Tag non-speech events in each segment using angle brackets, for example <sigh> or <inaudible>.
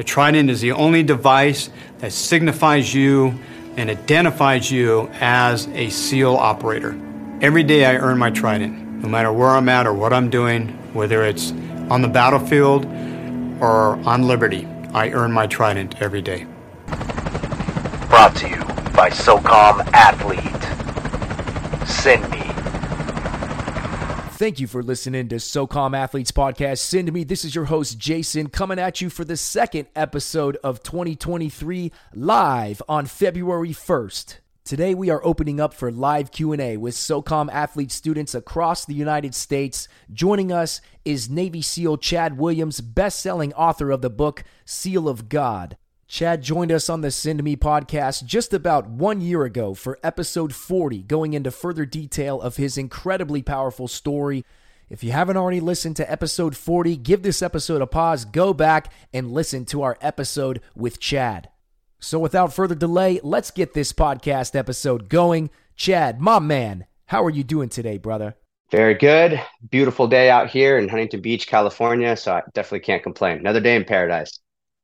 The trident is the only device that signifies you and identifies you as a SEAL operator. Every day I earn my trident, no matter where I'm at or what I'm doing, whether it's on the battlefield or on liberty. I earn my trident every day. Brought to you by SOCOM Athlete. Send me. Thank you for listening to SOCOM Athletes Podcast. Send me. This is your host, Jason, coming at you for the second episode of 2023 live on February 1st. Today we are opening up for live Q&A with SOCOM athlete students across the United States. Joining us is Navy SEAL Chad Williams, best-selling author of the book Seal of God. Chad joined us on the Send Me podcast just about one year ago for episode 40, going into further detail of his incredibly powerful story. If you haven't already listened to episode 40, give this episode a pause, go back and listen to our episode with Chad. So without further delay, let's get this podcast episode going. Chad, my man, how are you doing today, brother? Very good. Beautiful day out here in Huntington Beach, California. So I definitely can't complain. Another day in paradise.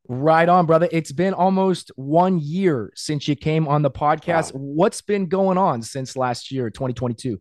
Right on, brother. It's been almost one year since you came on the podcast. Wow. What's been going on since last year, 2022?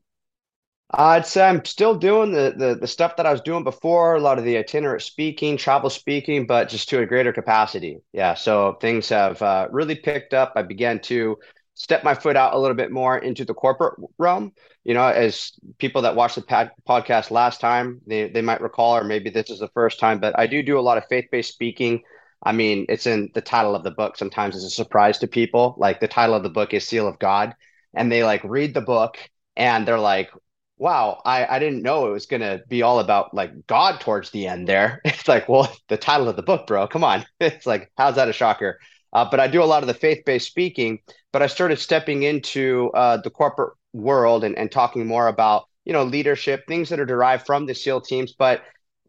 I'd say I'm still doing the, the the stuff that I was doing before, a lot of the itinerant speaking, travel speaking, but just to a greater capacity. Yeah, so things have uh, really picked up. I began to step my foot out a little bit more into the corporate realm. You know, as people that watched the pad- podcast last time, they they might recall, or maybe this is the first time, but I do do a lot of faith based speaking I mean, it's in the title of the book. Sometimes it's a surprise to people. Like the title of the book is Seal of God. And they like read the book and they're like, wow, I, I didn't know it was going to be all about like God towards the end there. <laughs> It's like, well, the title of the book, bro, come on. <laughs> It's like, how's that a shocker? Uh, but I do a lot of the faith based speaking. But I started stepping into uh, the corporate world and, and talking more about, you know, leadership, things that are derived from the SEAL teams. But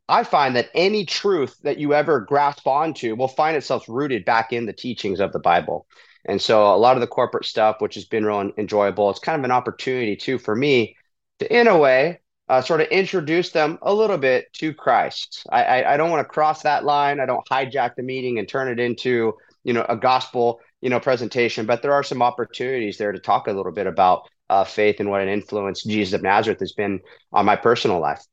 I find that any truth that you ever grasp onto will find itself rooted back in the teachings of the Bible. And so a lot of the corporate stuff, which has been real enjoyable, it's kind of an opportunity too for me to, in a way, uh, sort of introduce them a little bit to Christ. I, I, I don't want to cross that line. I don't hijack the meeting and turn it into, you know, a gospel, you know, presentation. But there are some opportunities there to talk a little bit about uh, faith and what an influence Jesus of Nazareth has been on my personal life.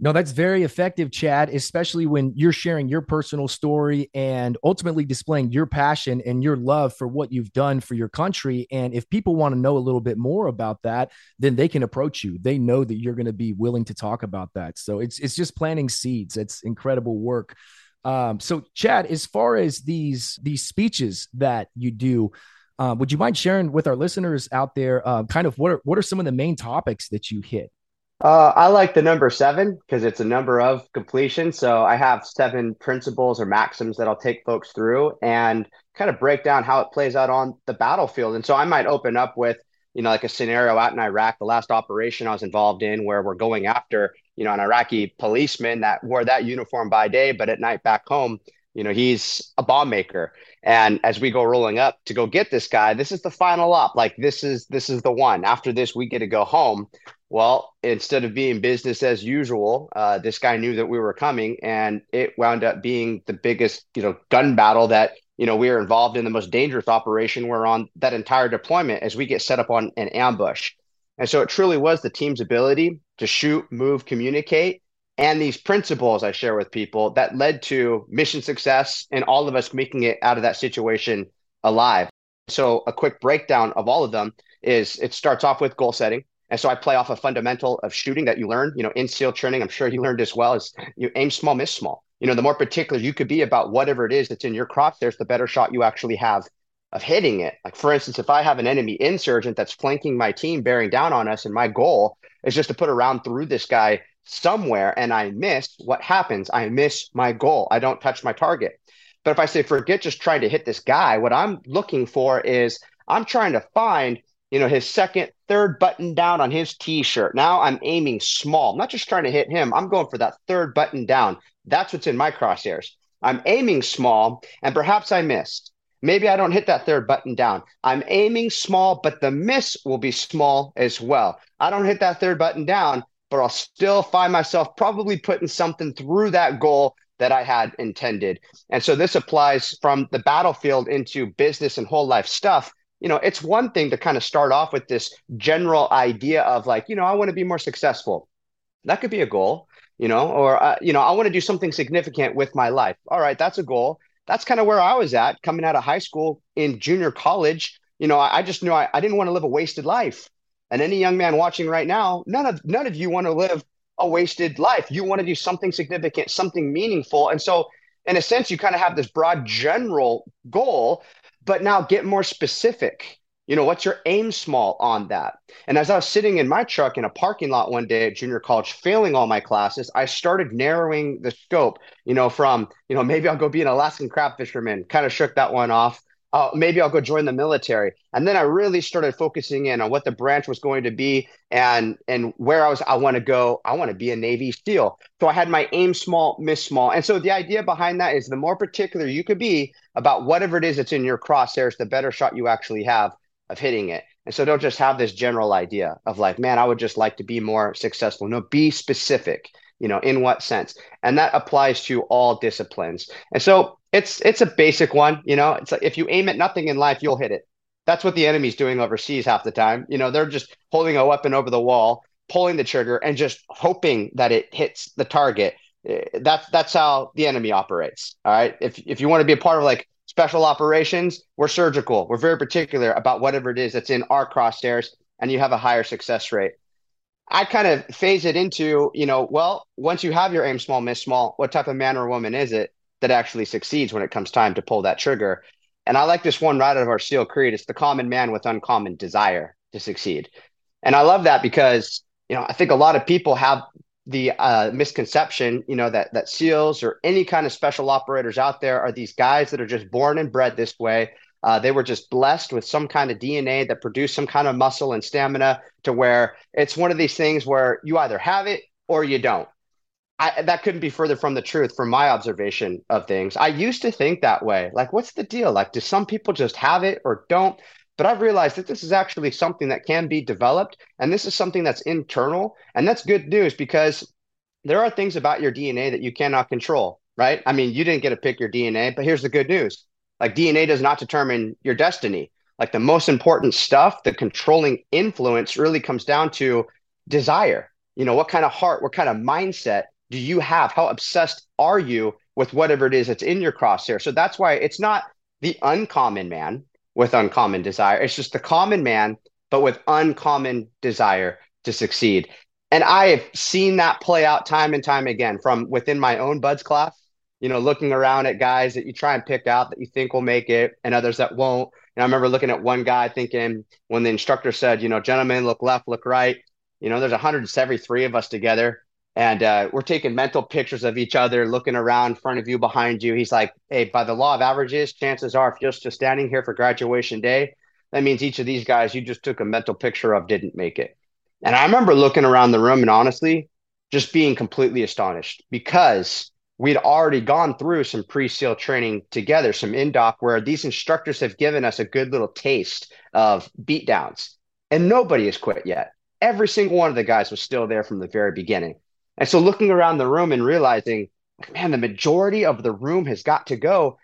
No, that's very effective, Chad, especially when you're sharing your personal story and ultimately displaying your passion and your love for what you've done for your country. And if people want to know a little bit more about that, then they can approach you. They know that you're going to be willing to talk about that. So it's it's just planting seeds. It's incredible work. Um, so Chad, as far as these these speeches that you do, uh, would you mind sharing with our listeners out there, uh, kind of what are, what are some of the main topics that you hit? Uh, I like the number seven because it's a number of completion. So I have seven principles or maxims that I'll take folks through and kind of break down how it plays out on the battlefield. And so I might open up with, you know, like a scenario out in Iraq, the last operation I was involved in where we're going after, you know, an Iraqi policeman that wore that uniform by day, but at night back home, you know, he's a bomb maker. And as we go rolling up to go get this guy, this is the final op. Like this is this is the one. After this, we get to go home. Well, instead of being business as usual, uh, this guy knew that we were coming, and it wound up being the biggest, you know, gun battle that you know we were involved in, the most dangerous operation we're on that entire deployment as we get set up on an ambush. And so it truly was the team's ability to shoot, move, communicate, and these principles I share with people that led to mission success and all of us making it out of that situation alive. So a quick breakdown of all of them is it starts off with goal setting and so I play off a fundamental of shooting that you learn, you know, in SEAL training. I'm sure you learned as well is you aim small, miss small. You know, the more particular you could be about whatever it is that's in your crosshairs, the better shot you actually have of hitting it. Like for instance, if I have an enemy insurgent that's flanking my team, bearing down on us, and my goal is just to put a round through this guy somewhere and I miss, what happens? I miss my goal. I don't touch my target. But if I say forget just trying to hit this guy, what I'm looking for is I'm trying to find you know, his second, third button down on his t-shirt. Now I'm aiming small. I'm not just trying to hit him. I'm going for that third button down. That's what's in my crosshairs. I'm aiming small and perhaps I missed. Maybe I don't hit that third button down. I'm aiming small, but the miss will be small as well. I don't hit that third button down, but I'll still find myself probably putting something through that goal that I had intended. And so this applies from the battlefield into business and whole life stuff. You know, it's one thing to kind of start off with this general idea of like, you know, I want to be more successful. That could be a goal, you know, or, uh, you know, I want to do something significant with my life. All right, that's a goal. That's kind of where I was at coming out of high school in junior college. You know, I, I just knew I, I didn't want to live a wasted life. And any young man watching right now, none of none of you want to live a wasted life. You want to do something significant, something meaningful. And so, in a sense, you kind of have this broad general goal, but now get more specific. You know, what's your aim small on that? And as I was sitting in my truck in a parking lot one day at junior college, failing all my classes, I started narrowing the scope, you know, from, you know, maybe I'll go be an Alaskan crab fisherman, kind of shook that one off uh, maybe I'll go join the military. And then I really started focusing in on what the branch was going to be and and where I was. I want to go. I want to be a Navy SEAL. So I had my aim small, miss small. And so the idea behind that is the more particular you could be about whatever it is that's in your crosshairs, the better shot you actually have of hitting it. And so don't just have this general idea of like, man, I would just like to be more successful. No, be specific you know in what sense and that applies to all disciplines and so it's it's a basic one you know? It's like if you aim at nothing in life you'll hit it. That's what the enemy's doing overseas half the time. You know they're just holding a weapon over the wall pulling the trigger and just hoping that it hits the target. Eh, that's that's how the enemy operates all right? If if you want to be a part of like special operations we're surgical. We're very particular about whatever it is that's in our crosshairs and you have a higher success rate. I kind of phase it into, you know, well, once you have your aim small, miss small, what type of man or woman is it that actually succeeds when it comes time to pull that trigger? And I like this one right out of our SEAL creed. It's the common man with uncommon desire to succeed. And I love that because, you know, I think a lot of people have the uh, misconception, you know, that that SEALs or any kind of special operators out there are these guys that are just born and bred this way. Uh, they were just blessed with some kind of DNA that produced some kind of muscle and stamina to where it's one of these things where you either have it or you don't. I, that couldn't be further from the truth from my observation of things. I used to think that way. Like, what's the deal? Like, do some people just have it or don't? But I've realized that this is actually something that can be developed. And this is something that's internal. And that's good news because there are things about your DNA that you cannot control, right? I mean, you didn't get to pick your DNA, but here's the good news like DNA does not determine your destiny. Like the most important stuff, the controlling influence really comes down to desire. You know, what kind of heart, what kind of mindset do you have? How obsessed are you with whatever it is that's in your crosshair? So that's why it's not the uncommon man with uncommon desire. It's just the common man, but with uncommon desire to succeed. And I have seen that play out time and time again from within my own BUD/S class you know, looking around at guys that you try and pick out that you think will make it and others that won't. And I remember looking at one guy thinking when the instructor said, you know, gentlemen, look left, look right. You know, there's 173 of us together and uh, we're taking mental pictures of each other, looking around in front of you, behind you. He's like, hey, by the law of averages, chances are if you're just standing here for graduation day, that means each of these guys you just took a mental picture of didn't make it. And I remember looking around the room and honestly, just being completely astonished because we'd already gone through some pre-seal training together, some indoc where these instructors have given us a good little taste of beatdowns. And nobody has quit yet. Every single one of the guys was still there from the very beginning. And so looking around the room and realizing, man, the majority of the room has got to go.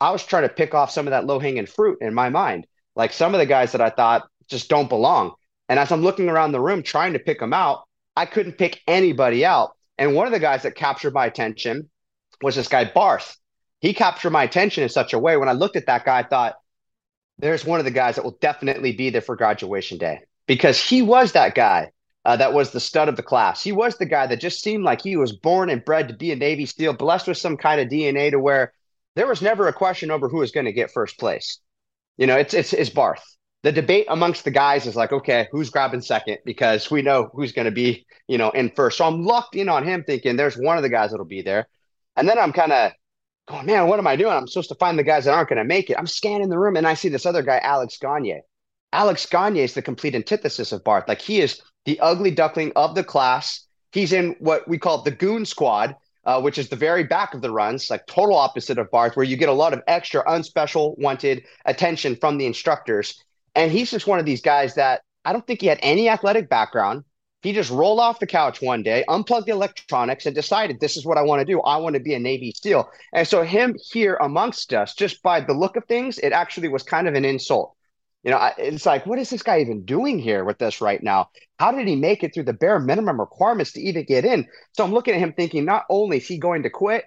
I was trying to pick off some of that low-hanging fruit in my mind. Like some of the guys that I thought just don't belong. And as I'm looking around the room trying to pick them out, I couldn't pick anybody out. And one of the guys that captured my attention was this guy Barth. He captured my attention in such a way. When I looked at that guy, I thought, there's one of the guys that will definitely be there for graduation day because he was that guy uh, that was the stud of the class. He was the guy that just seemed like he was born and bred to be a Navy SEAL, blessed with some kind of DNA to where there was never a question over who was going to get first place. You know, it's it's it's Barth. The debate amongst the guys is like, okay, who's grabbing second because we know who's going to be, you know, in first. So I'm locked in on him, thinking there's one of the guys that'll be there. And then I'm kind of going, man, what am I doing? I'm supposed to find the guys that aren't going to make it. I'm scanning the room and I see this other guy, Alex Gagne. Alex Gagne is the complete antithesis of Barth. Like he is the ugly duckling of the class. He's in what we call the goon squad, uh, which is the very back of the runs, like total opposite of Barth, where you get a lot of extra unspecial wanted attention from the instructors. And he's just one of these guys that I don't think he had any athletic background. He just rolled off the couch one day, unplugged the electronics, and decided this is what I want to do. I want to be a Navy SEAL. And so, him here amongst us, just by the look of things, it actually was kind of an insult. You know, it's like, what is this guy even doing here with this right now? How did he make it through the bare minimum requirements to even get in? So I'm looking at him thinking, not only is he going to quit,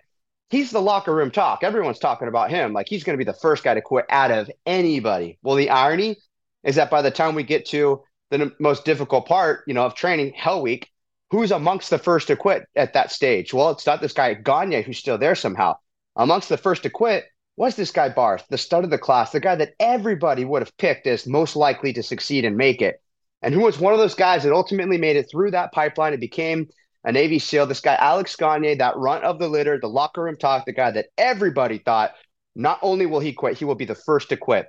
he's the locker room talk. Everyone's talking about him. Like he's going to be the first guy to quit out of anybody. Well, the irony is that by the time we get to the most difficult part, you know, of training, Hell Week, who's amongst the first to quit at that stage? Well, it's not this guy Gagne who's still there somehow. Amongst the first to quit was this guy Barth, the stud of the class, the guy that everybody would have picked as most likely to succeed and make it, and who was one of those guys that ultimately made it through that pipeline and became a Navy SEAL. This guy Alex Gagne, that runt of the litter, the locker room talk, the guy that everybody thought not only will he quit, he will be the first to quit.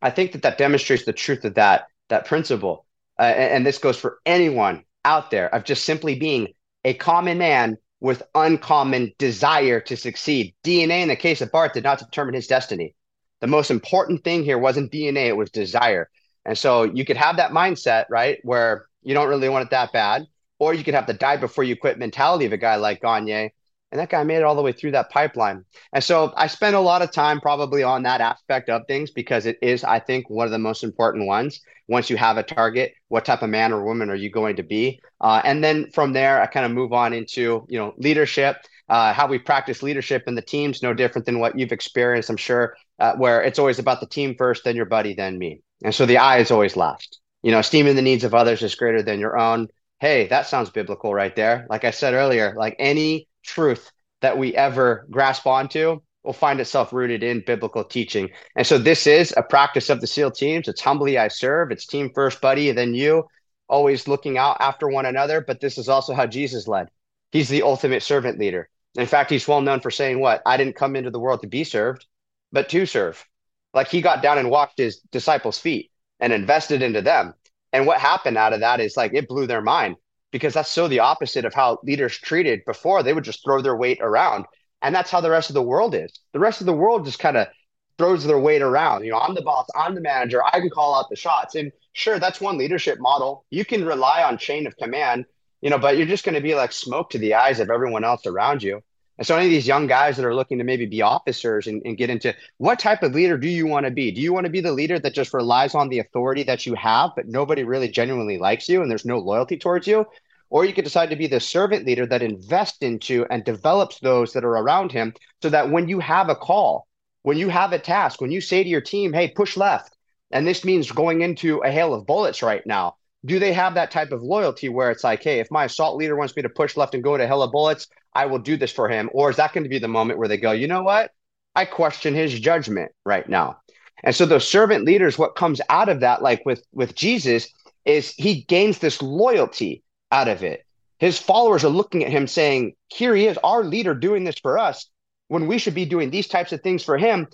I think that that demonstrates the truth of that that principle, uh, and, and this goes for anyone out there of just simply being a common man with uncommon desire to succeed. DNA in the case of Barth did not determine his destiny. The most important thing here wasn't DNA, it was desire. And so you could have that mindset, right, where you don't really want it that bad, or you could have the die before you quit mentality of a guy like Gagne. And that guy made it all the way through that pipeline. And so I spend a lot of time probably on that aspect of things because it is, I think, one of the most important ones. Once you have a target, what type of man or woman are you going to be? Uh, and then from there, I kind of move on into, you know, leadership, uh, how we practice leadership in the teams, no different than what you've experienced, I'm sure, uh, where it's always about the team first, then your buddy, then me. And so the I is always last. You know, esteeming the needs of others is greater than your own. Hey, that sounds biblical right there. Like I said earlier, like any truth that we ever grasp onto will find itself rooted in biblical teaching. And so this is a practice of the SEAL teams. It's humbly I serve, it's team first, buddy, then you, always looking out after one another. But this is also how Jesus led. He's the ultimate servant leader. In fact, he's well known for saying, What? I didn't come into the world to be served, but to serve. Like he got down and washed his disciples' feet and invested into them. And what happened out of that is like it blew their mind because that's so the opposite of how leaders treated before. They would just throw their weight around. And that's how the rest of the world is. The rest of the world just kind of throws their weight around. You know, I'm the boss, I'm the manager, I can call out the shots. And sure, that's one leadership model. You can rely on chain of command, you know, but you're just going to be like smoke to the eyes of everyone else around you. And so, any of these young guys that are looking to maybe be officers and, and get into what type of leader do you want to be? Do you want to be the leader that just relies on the authority that you have, but nobody really genuinely likes you and there's no loyalty towards you? Or you could decide to be the servant leader that invests into and develops those that are around him so that when you have a call, when you have a task, when you say to your team, hey, push left, and this means going into a hail of bullets right now, do they have that type of loyalty where it's like, hey, if my assault leader wants me to push left and go to hell of bullets, I will do this for him? Or is that going to be the moment where they go, you know what? I question his judgment right now. And so those servant leaders, what comes out of that, like with with Jesus, is he gains this loyalty out of it. His followers are looking at him saying, Here he is, our leader doing this for us when we should be doing these types of things for him.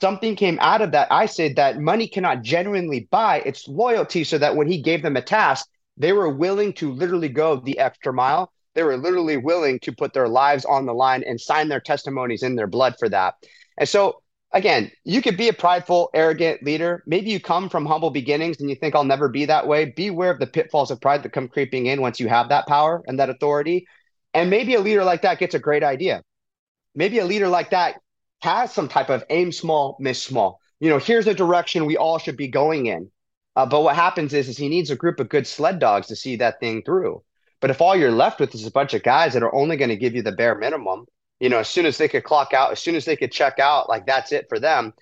Something came out of that. I said that money cannot genuinely buy its loyalty, so that when he gave them a task, they were willing to literally go the extra mile they were literally willing to put their lives on the line and sign their testimonies in their blood for that. And so, again, you could be a prideful, arrogant leader. Maybe you come from humble beginnings and you think, I'll never be that way. Beware of the pitfalls of pride that come creeping in once you have that power and that authority. And maybe a leader like that gets a great idea. Maybe a leader like that has some type of aim small, miss small. You know, here's a direction we all should be going in. Uh, but what happens is, is he needs a group of good sled dogs to see that thing through. But if all you're left with is a bunch of guys that are only going to give you the bare minimum, you know, as soon as they could clock out, as soon as they could check out, like that's it for them.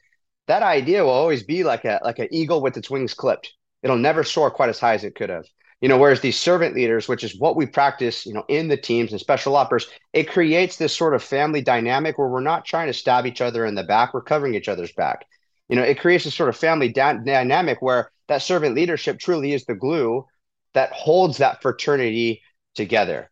That idea will always be like a like an eagle with its wings clipped. It'll never soar quite as high as it could have. You know, whereas these servant leaders, which is what we practice, you know, in the teams and special operators, it creates this sort of family dynamic where we're not trying to stab each other in the back, we're covering each other's back. You know, it creates this sort of family da- dynamic where that servant leadership truly is the glue that holds that fraternity together.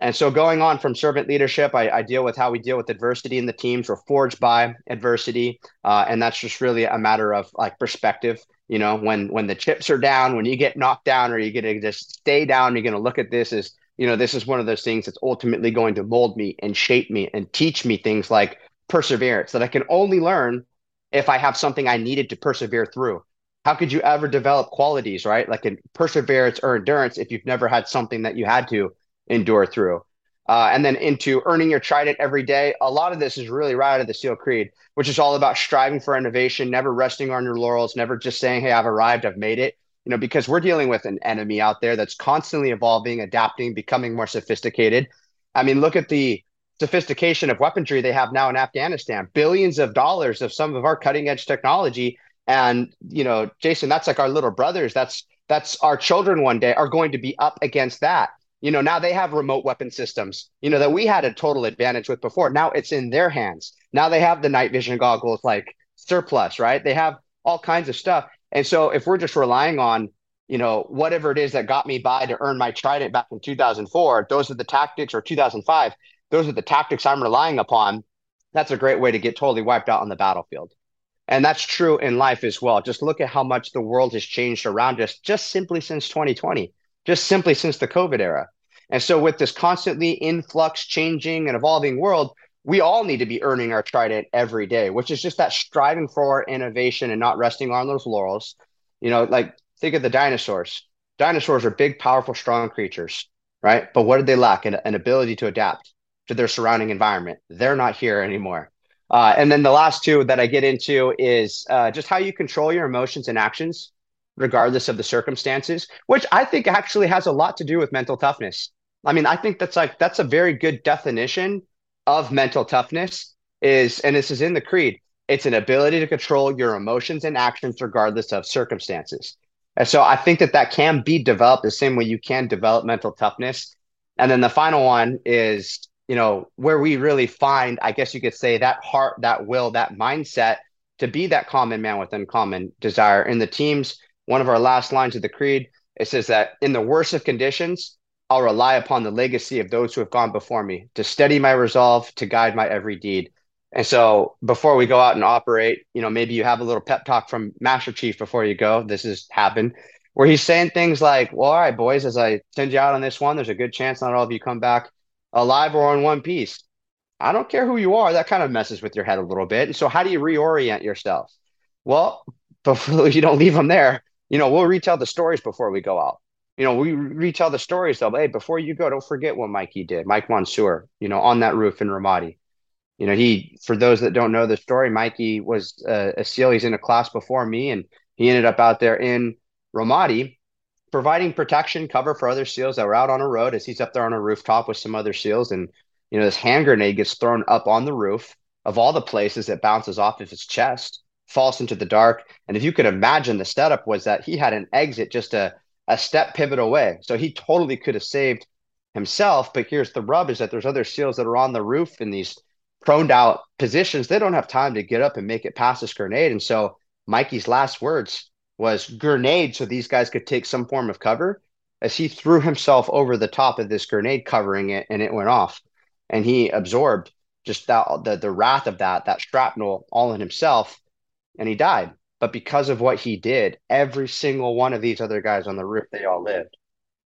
And so, going on from servant leadership, I, I, deal with how we deal with adversity in the teams. We're forged by adversity, uh, and that's just really a matter of like perspective. You know, when when the chips are down, when you get knocked down, or you get to just stay down, you're going to look at this as you know, this is one of those things that's ultimately going to mold me and shape me and teach me things like perseverance that I can only learn if I have something I needed to persevere through. how could you ever develop qualities, right? Like in perseverance or endurance if you've never had something that you had to endure through. Uh, and then into earning your trident every day. A lot of this is really right out of the SEAL Creed, which is all about striving for innovation, never resting on your laurels, never just saying, "Hey, I've arrived, I've made it." You know, because we're dealing with an enemy out there that's constantly evolving, adapting, becoming more sophisticated. I mean, look at the sophistication of weaponry they have now in Afghanistan. Billions of dollars of some of our cutting edge technology and you know, Jason, that's like our little brothers. That's that's our children one day are going to be up against that. You know, now they have remote weapon systems, you know, that we had a total advantage with before. Now it's in their hands. Now they have the night vision goggles like surplus, right? They have all kinds of stuff. And so if we're just relying on, you know, whatever it is that got me by to earn my trident back in 2004, those are the tactics or 2005, those are the tactics I'm relying upon. That's a great way to get totally wiped out on the battlefield. And that's true in life as well. Just look at how much the world has changed around us just simply since 2020, just simply since the COVID era. And so, with this constantly influx, changing, and evolving world, we all need to be earning our trident every day, which is just that striving for innovation and not resting on those laurels. You know, like think of the dinosaurs. Dinosaurs are big, powerful, strong creatures, right? But what did they lack? An, an ability to adapt to their surrounding environment. They're not here anymore. Uh, and then the last two that I get into is uh, just how you control your emotions and actions, regardless of the circumstances, which I think actually has a lot to do with mental toughness. I mean, I think that's like that's a very good definition of mental toughness. Is and this is in the creed. It's an ability to control your emotions and actions regardless of circumstances. And so I think that that can be developed the same way you can develop mental toughness. And then the final one is you know, where we really find, I guess you could say, that heart, that will, that mindset to be that common man with uncommon desire. In the teams, one of our last lines of the creed, it says that in the worst of conditions, I'll rely upon the legacy of those who have gone before me to steady my resolve, to guide my every deed. And so before we go out and operate, you know, maybe you have a little pep talk from Master Chief before you go. This has happened where he's saying things like, well, all right, boys, as I send you out on this one, there's a good chance not all of you come back alive or on one piece. I don't care who you are. That kind of messes with your head a little bit. And so, how do you reorient yourself? Well, <laughs> before you don't leave them there, you know, we'll retell the stories before we go out. You know, we retell the stories though. Hey, before you go, don't forget what Mikey did. Mike Monsoor, you know, on that roof in Ramadi. You know, he, for those that don't know the story, Mikey was a, a SEAL. He's in a class before me, and he ended up out there in Ramadi providing protection, cover for other SEALs that were out on a road as he's up there on a rooftop with some other SEALs. And, you know, this hand grenade gets thrown up on the roof of all the places it bounces off of his chest, falls into the dark. And if you could imagine the setup was that he had an exit just a, a step pivot away. So he totally could have saved himself. But here's the rub is that there's other SEALs that are on the roof in these proned out positions. They don't have time to get up and make it past this grenade. And so Mikey's last words was grenade so these guys could take some form of cover as he threw himself over the top of this grenade covering it and it went off and he absorbed just that the, the wrath of that that shrapnel all in himself and he died but because of what he did every single one of these other guys on the roof they all lived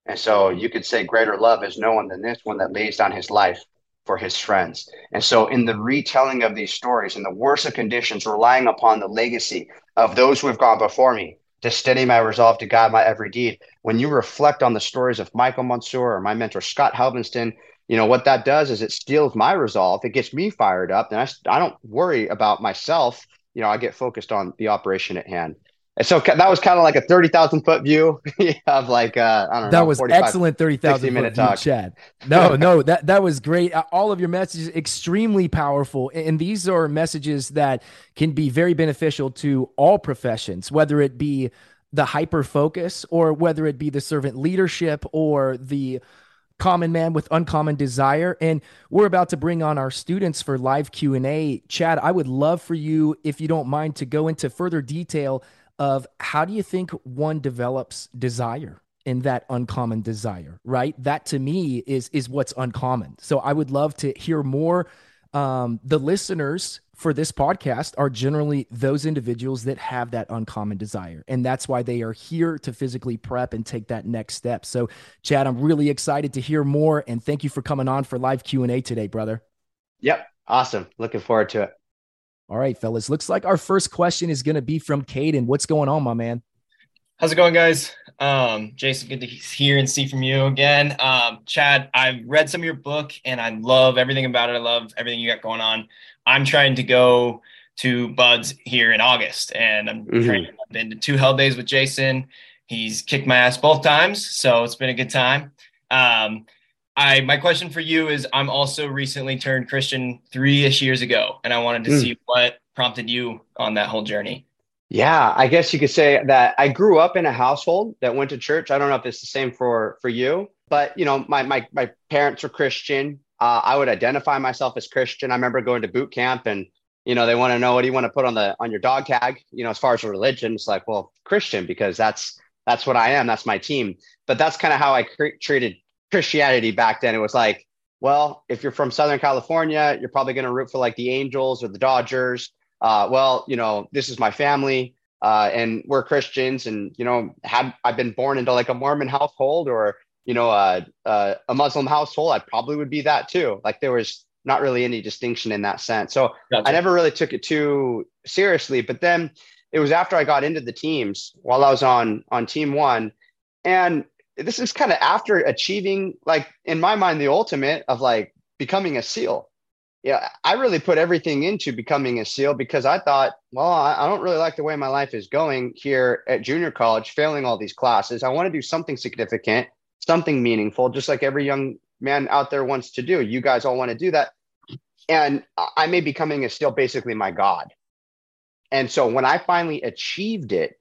and so you could say greater love is no one than this one that lays down his life for his friends. And so, in the retelling of these stories, in the worst of conditions, relying upon the legacy of those who have gone before me to steady my resolve to guide my every deed. When you reflect on the stories of Michael Monsoor or my mentor Scott Helvenston, you know what that does is it steels my resolve. It gets me fired up, and I, I don't worry about myself. You know, I get focused on the operation at hand. And so that was kind of like a 30,000 foot view <laughs> of like, uh, I don't know. That was excellent 30,000 foot view, talk. Chad. No, <laughs> no, that, that was great. Uh, all of your messages, extremely powerful. And these are messages that can be very beneficial to all professions, whether it be the hyper focus or whether it be the servant leadership or the common man with uncommon desire and we're about to bring on our students for live q&a chad i would love for you if you don't mind to go into further detail of how do you think one develops desire in that uncommon desire right? That to me is is what's uncommon. So i would love to hear more um, the listeners for this podcast are generally those individuals that have that uncommon desire and that's why they are here to physically prep and take that next step so chad i'm really excited to hear more and thank you for coming on for live q&a today brother yep awesome looking forward to it All right, fellas. Looks like our first question is going to be from Caden. What's going on, my man? How's it going, guys? Um, Jason, good to hear and see from you again. Um, Chad, I've read some of your book and I love everything about it. I love everything you got going on. I'm trying to go to BUD/S here in August, and I'm mm-hmm. training. I've been to two hell days with Jason. He's kicked my ass both times, so it's been a good time. Um, I my question for you is: I'm also recently turned Christian three ish years ago, and I wanted to mm. see what prompted you on that whole journey. Yeah, I guess you could say that I grew up in a household that went to church. I don't know if it's the same for for you, but you know, my my my parents were Christian. Uh, I would identify myself as Christian. I remember going to boot camp and you know they want to know what do you want to put on the on your dog tag. You know, as far as religion, it's like well Christian because that's that's what I am. That's my team. But that's kind of how I treated Christianity back then. It was like, well, if you're from Southern California, you're probably going to root for like the Angels or the Dodgers uh, well, you know, this is my family, uh, and we're Christians, and you know, had I've been born into like a Mormon household or you know, uh, uh, a Muslim household, I probably would be that too. Like there was not really any distinction in that sense. So gotcha. I never really took it too seriously. But then it was after I got into the teams while I was on on team one, and this is kind of after achieving like in my mind the ultimate of like becoming a SEAL yeah, I really put everything into becoming a SEAL because I thought, well, I, don't really like the way my life is going here at junior college, failing all these classes. I want to do something significant, something meaningful, just like every young man out there wants to do. You guys all want to do that. And I made becoming a SEAL basically my God. And so when I finally achieved it,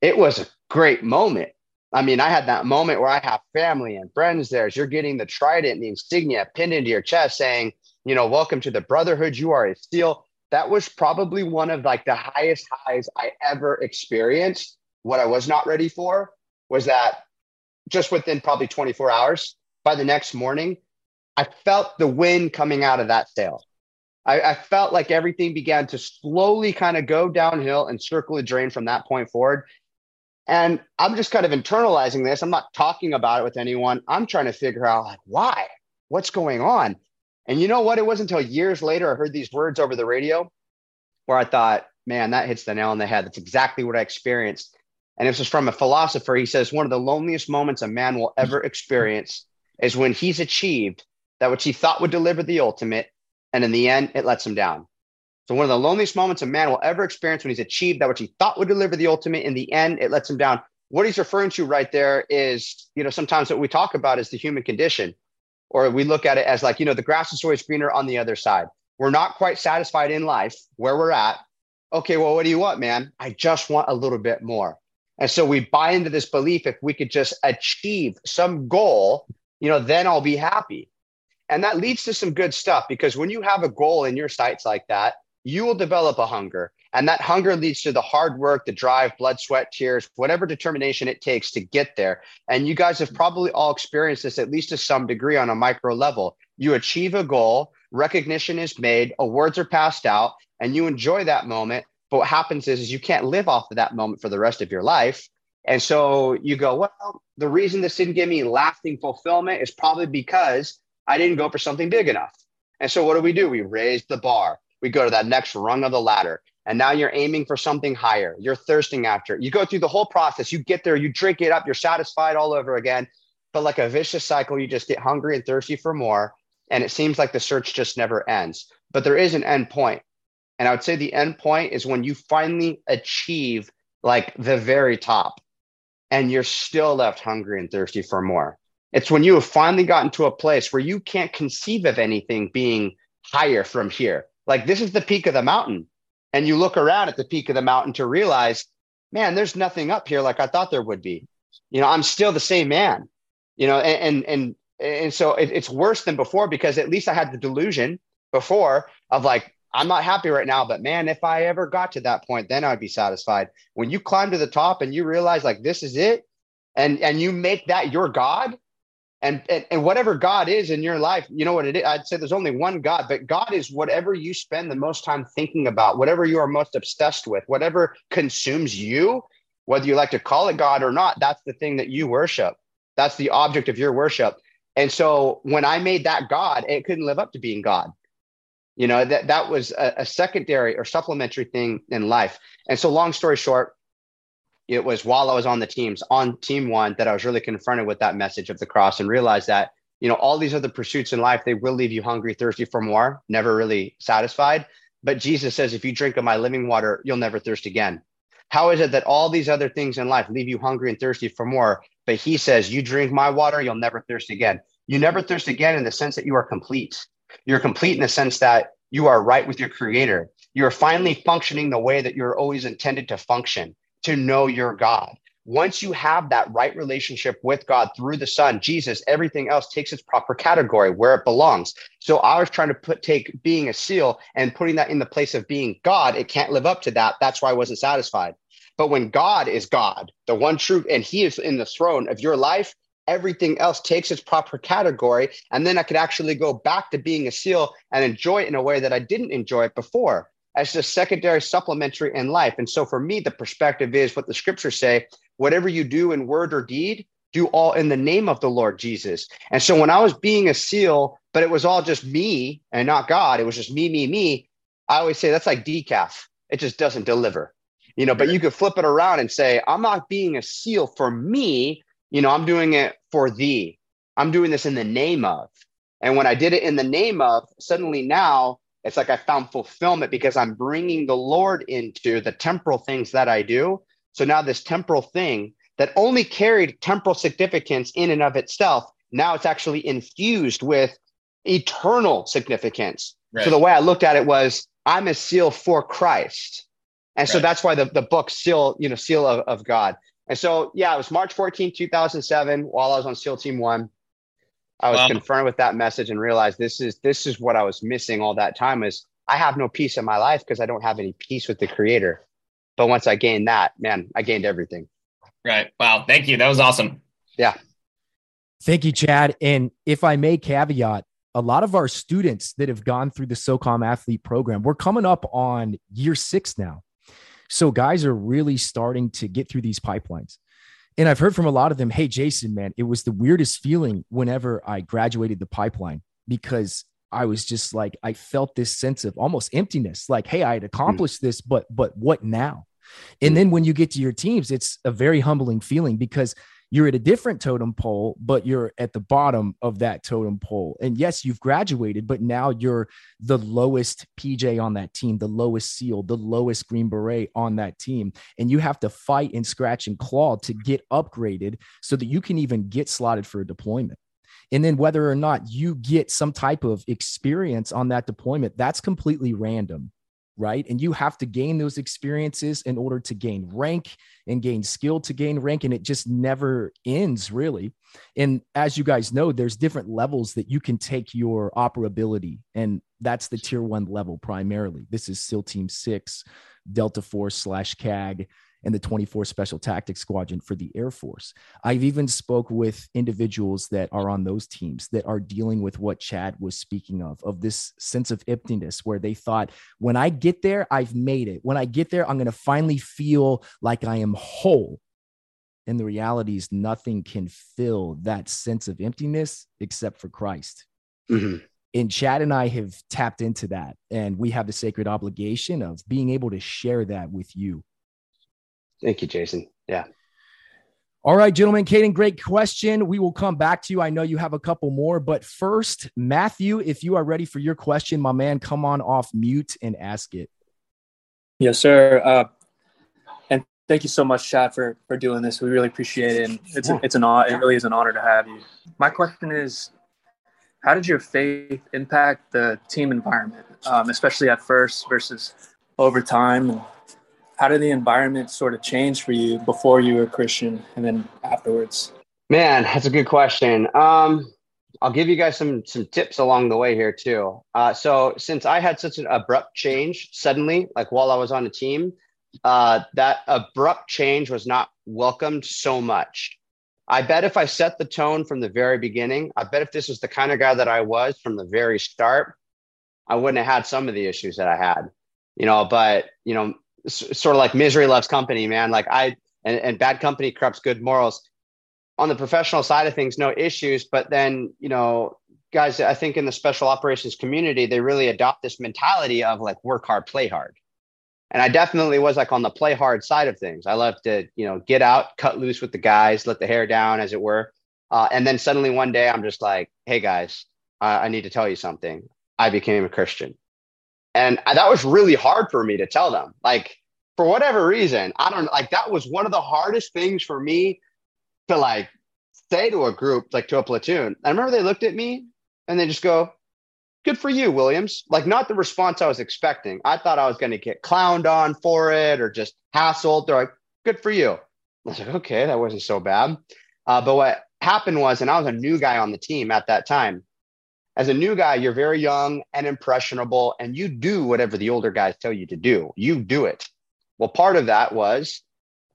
it was a great moment. I mean, I had that moment where I have family and friends there. As you're getting the trident and the insignia pinned into your chest saying, you know, welcome to the brotherhood. You are a SEAL. That was probably one of like the highest highs I ever experienced. What I was not ready for was that just within probably 24 hours, by the next morning, I felt the wind coming out of that sail. I, I felt like everything began to slowly kind of go downhill and circle a drain from that point forward. And I'm just kind of internalizing this. I'm not talking about it with anyone. I'm trying to figure out like why, what's going on. And you know what? It wasn't until years later I heard these words over the radio where I thought, man, that hits the nail on the head. That's exactly what I experienced. And this is from a philosopher. He says, one of the loneliest moments a man will ever experience is when he's achieved that which he thought would deliver the ultimate. And in the end, it lets him down. So, one of the loneliest moments a man will ever experience when he's achieved that which he thought would deliver the ultimate. In the end, it lets him down. What he's referring to right there is, you know, sometimes what we talk about is the human condition or we look at it as like, you know, the grass is always greener on the other side. We're not quite satisfied in life where we're at. Okay, well, what do you want, man? I just want a little bit more. And so we buy into this belief if we could just achieve some goal, you know, then I'll be happy. And that leads to some good stuff because when you have a goal in your sights like that, you will develop a hunger. And that hunger leads to the hard work, the drive, blood, sweat, tears, whatever determination it takes to get there. And you guys have probably all experienced this at least to some degree on a micro level. You achieve a goal, recognition is made, awards are passed out, and you enjoy that moment. But what happens is, is you can't live off of that moment for the rest of your life. And so you go, well, the reason this didn't give me lasting fulfillment is probably because I didn't go for something big enough. And so what do we do? We raise the bar we go to that next rung of the ladder. And now you're aiming for something higher. You're thirsting after it. You go through the whole process. You get there, you drink it up, you're satisfied all over again. But like a vicious cycle, you just get hungry and thirsty for more. And it seems like the search just never ends. But there is an end point. And I would say the end point is when you finally achieve like the very top and you're still left hungry and thirsty for more. It's when you have finally gotten to a place where you can't conceive of anything being higher from here. Like this is the peak of the mountain. And you look around at the peak of the mountain to realize, man, there's nothing up here like I thought there would be. You know, I'm still the same man. You know, and and and, and so it, it's worse than before because at least I had the delusion before of like I'm not happy right now, but man, if I ever got to that point, then I'd be satisfied. When you climb to the top and you realize like this is it, and and you make that your God, and, and, and whatever God is in your life, you know what it is. I'd say there's only one God, but God is whatever you spend the most time thinking about, whatever you are most obsessed with, whatever consumes you, whether you like to call it God or not. That's the thing that you worship. That's the object of your worship. And so when I made that God, it couldn't live up to being God. You know, that, that was a, a secondary or supplementary thing in life. And so, long story short, it was while I was on the teams, on team one, that I was really confronted with that message of the cross and realized that, you know, all these other pursuits in life, they will leave you hungry, thirsty for more, never really satisfied. But Jesus says, if you drink of my living water, you'll never thirst again. How is it that all these other things in life leave you hungry and thirsty for more? But he says, you drink my water, you'll never thirst again. You never thirst again in the sense that you are complete. You're complete in the sense that you are right with your creator. You're finally functioning the way that you're always intended to function, to know your God. Once you have that right relationship with God through the Son, Jesus, everything else takes its proper category where it belongs. So I was trying to put take being a seal and putting that in the place of being God. It can't live up to that. That's why I wasn't satisfied. But when God is God, the one truth, and He is in the throne of your life, everything else takes its proper category. And then I could actually go back to being a SEAL and enjoy it in a way that I didn't enjoy it before as just secondary supplementary in life. And so for me, the perspective is what the scriptures say whatever you do in word or deed, do all in the name of the Lord Jesus. And so when I was being a SEAL, but it was all just me and not God, it was just me, me, me. I always say that's like decaf. It just doesn't deliver, you know, but you could flip it around and say, I'm not being a SEAL for me. You know, I'm doing it for thee. I'm doing this in the name of. And when I did it in the name of, suddenly now it's like I found fulfillment because I'm bringing the Lord into the temporal things that I do. So now this temporal thing that only carried temporal significance in and of itself, now it's actually infused with eternal significance. Right. So the way I looked at it was I'm a seal for Christ. And so that's why the, the book seal, you know, seal of, of God. And so, yeah, it was March 14, 2007, while I was on SEAL Team One. I was wow. confronted with that message and realized this is this is what I was missing all that time is I have no peace in my life because I don't have any peace with the creator. But once I gained that, man, I gained everything. Right. Wow. Thank you. That was awesome. Yeah. Thank you, Chad. And if I may caveat, a lot of our students that have gone through the SOCOM athlete program, we're coming up on year six now. So guys are really starting to get through these pipelines. And I've heard from a lot of them, hey, Jason, man, it was the weirdest feeling whenever I graduated the pipeline because I was just like, I felt this sense of almost emptiness. Like, hey, I had accomplished mm. this, but but what now? And mm. then when you get to your teams, it's a very humbling feeling because you're at a different totem pole, but you're at the bottom of that totem pole. And yes, you've graduated, but now you're the lowest PJ on that team, the lowest SEAL, the lowest Green Beret on that team. And you have to fight and scratch and claw to get upgraded so that you can even get slotted for a deployment. And then whether or not you get some type of experience on that deployment, that's completely random right? And you have to gain those experiences in order to gain rank and gain skill to gain rank. And it just never ends, really. And as you guys know, there's different levels that you can take your operability. And that's the tier one level primarily. This is SEAL Team Six, Delta Force slash CAG and the 24 Special Tactics Squadron for the Air Force. I've even spoke with individuals that are on those teams that are dealing with what Chad was speaking of, of this sense of emptiness where they thought, when I get there, I've made it. When I get there, I'm going to finally feel like I am whole. And the reality is, nothing can fill that sense of emptiness except for Christ. Mm-hmm. And Chad and I have tapped into that, and we have the sacred obligation of being able to share that with you Thank you, Jason. Yeah. All right, gentlemen. Caden, great question. We will come back to you. I know you have a couple more, but first, Matthew, if you are ready for your question, my man, come on off mute and ask it. Yes, sir. Uh, and thank you so much, Chad, for for doing this. We really appreciate it. And it's yeah. it's an honor. it really is an honor to have you. My question is, how did your faith impact the team environment, um, especially at first versus over time? How did the environment sort of change for you before you were Christian and then afterwards? Man, that's a good question. Um, I'll give you guys some some tips along the way here too. Uh, so since I had such an abrupt change suddenly, like while I was on a team, uh, that abrupt change was not welcomed so much. I bet if I set the tone from the very beginning, I bet if this was the kind of guy that I was from the very start, I wouldn't have had some of the issues that I had. You know, but you know, sort of like misery loves company, man. Like I and, and bad company corrupts good morals. On the professional side of things, no issues. But then, you know, guys, I think in the special operations community, they really adopt this mentality of like work hard, play hard. And I definitely was like on the play hard side of things. I love to, you know, get out, cut loose with the guys, let the hair down, as it were. Uh, and then suddenly one day I'm just like, hey guys, I need to tell you something. I became a Christian. And that was really hard for me to tell them. Like, for whatever reason, I don't like that was one of the hardest things for me to like say to a group, like to a platoon. I remember they looked at me and they just go, Good for you, Williams. Like, not the response I was expecting. I thought I was going to get clowned on for it or just hassled. They're like, Good for you. I was like, Okay, that wasn't so bad. Uh, but what happened was, and I was a new guy on the team at that time. As a new guy, you're very young and impressionable, and you do whatever the older guys tell you to do. You do it. Well, part of that was,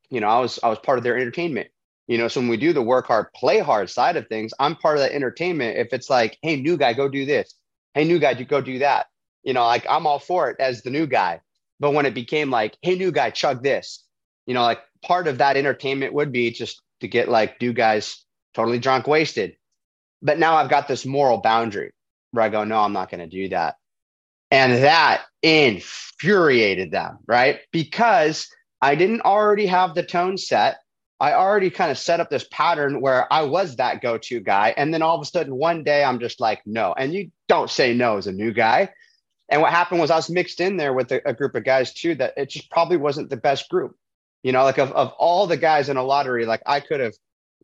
you know, I was I was part of their entertainment. You know, so when we do the work hard, play hard side of things, I'm part of that entertainment. If it's like, hey, new guy, go do this. Hey, new guy, you go do that. You know, like I'm all for it as the new guy. But when it became like, hey, new guy, chug this, you know, like part of that entertainment would be just to get like new guys totally drunk, wasted. But now I've got this moral boundary where I go, no, I'm not going to do that. And that infuriated them, right? Because I didn't already have the tone set. I already kind of set up this pattern where I was that go to guy. And then all of a sudden, one day, I'm just like, no. And you don't say no as a new guy. And what happened was I was mixed in there with a, a group of guys too that it just probably wasn't the best group. You know, like of, of all the guys in a lottery, like I could have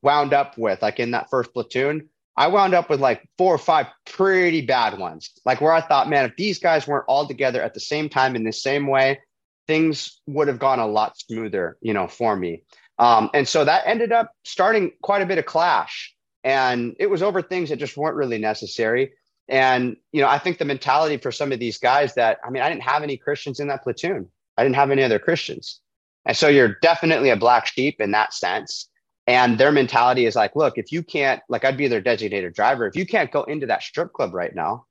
wound up with, like in that first platoon, I wound up with like four or five pretty bad ones. Like where I thought, man, if these guys weren't all together at the same time in the same way, things would have gone a lot smoother, you know, for me. Um, and so that ended up starting quite a bit of clash. And it was over things that just weren't really necessary. And, you know, I think the mentality for some of these guys that, I mean, I didn't have any Christians in that platoon. I didn't have any other Christians. And so you're definitely a black sheep in that sense. And their mentality is like, look, if you can't, like, I'd be their designated driver. If you can't go into that strip club right now,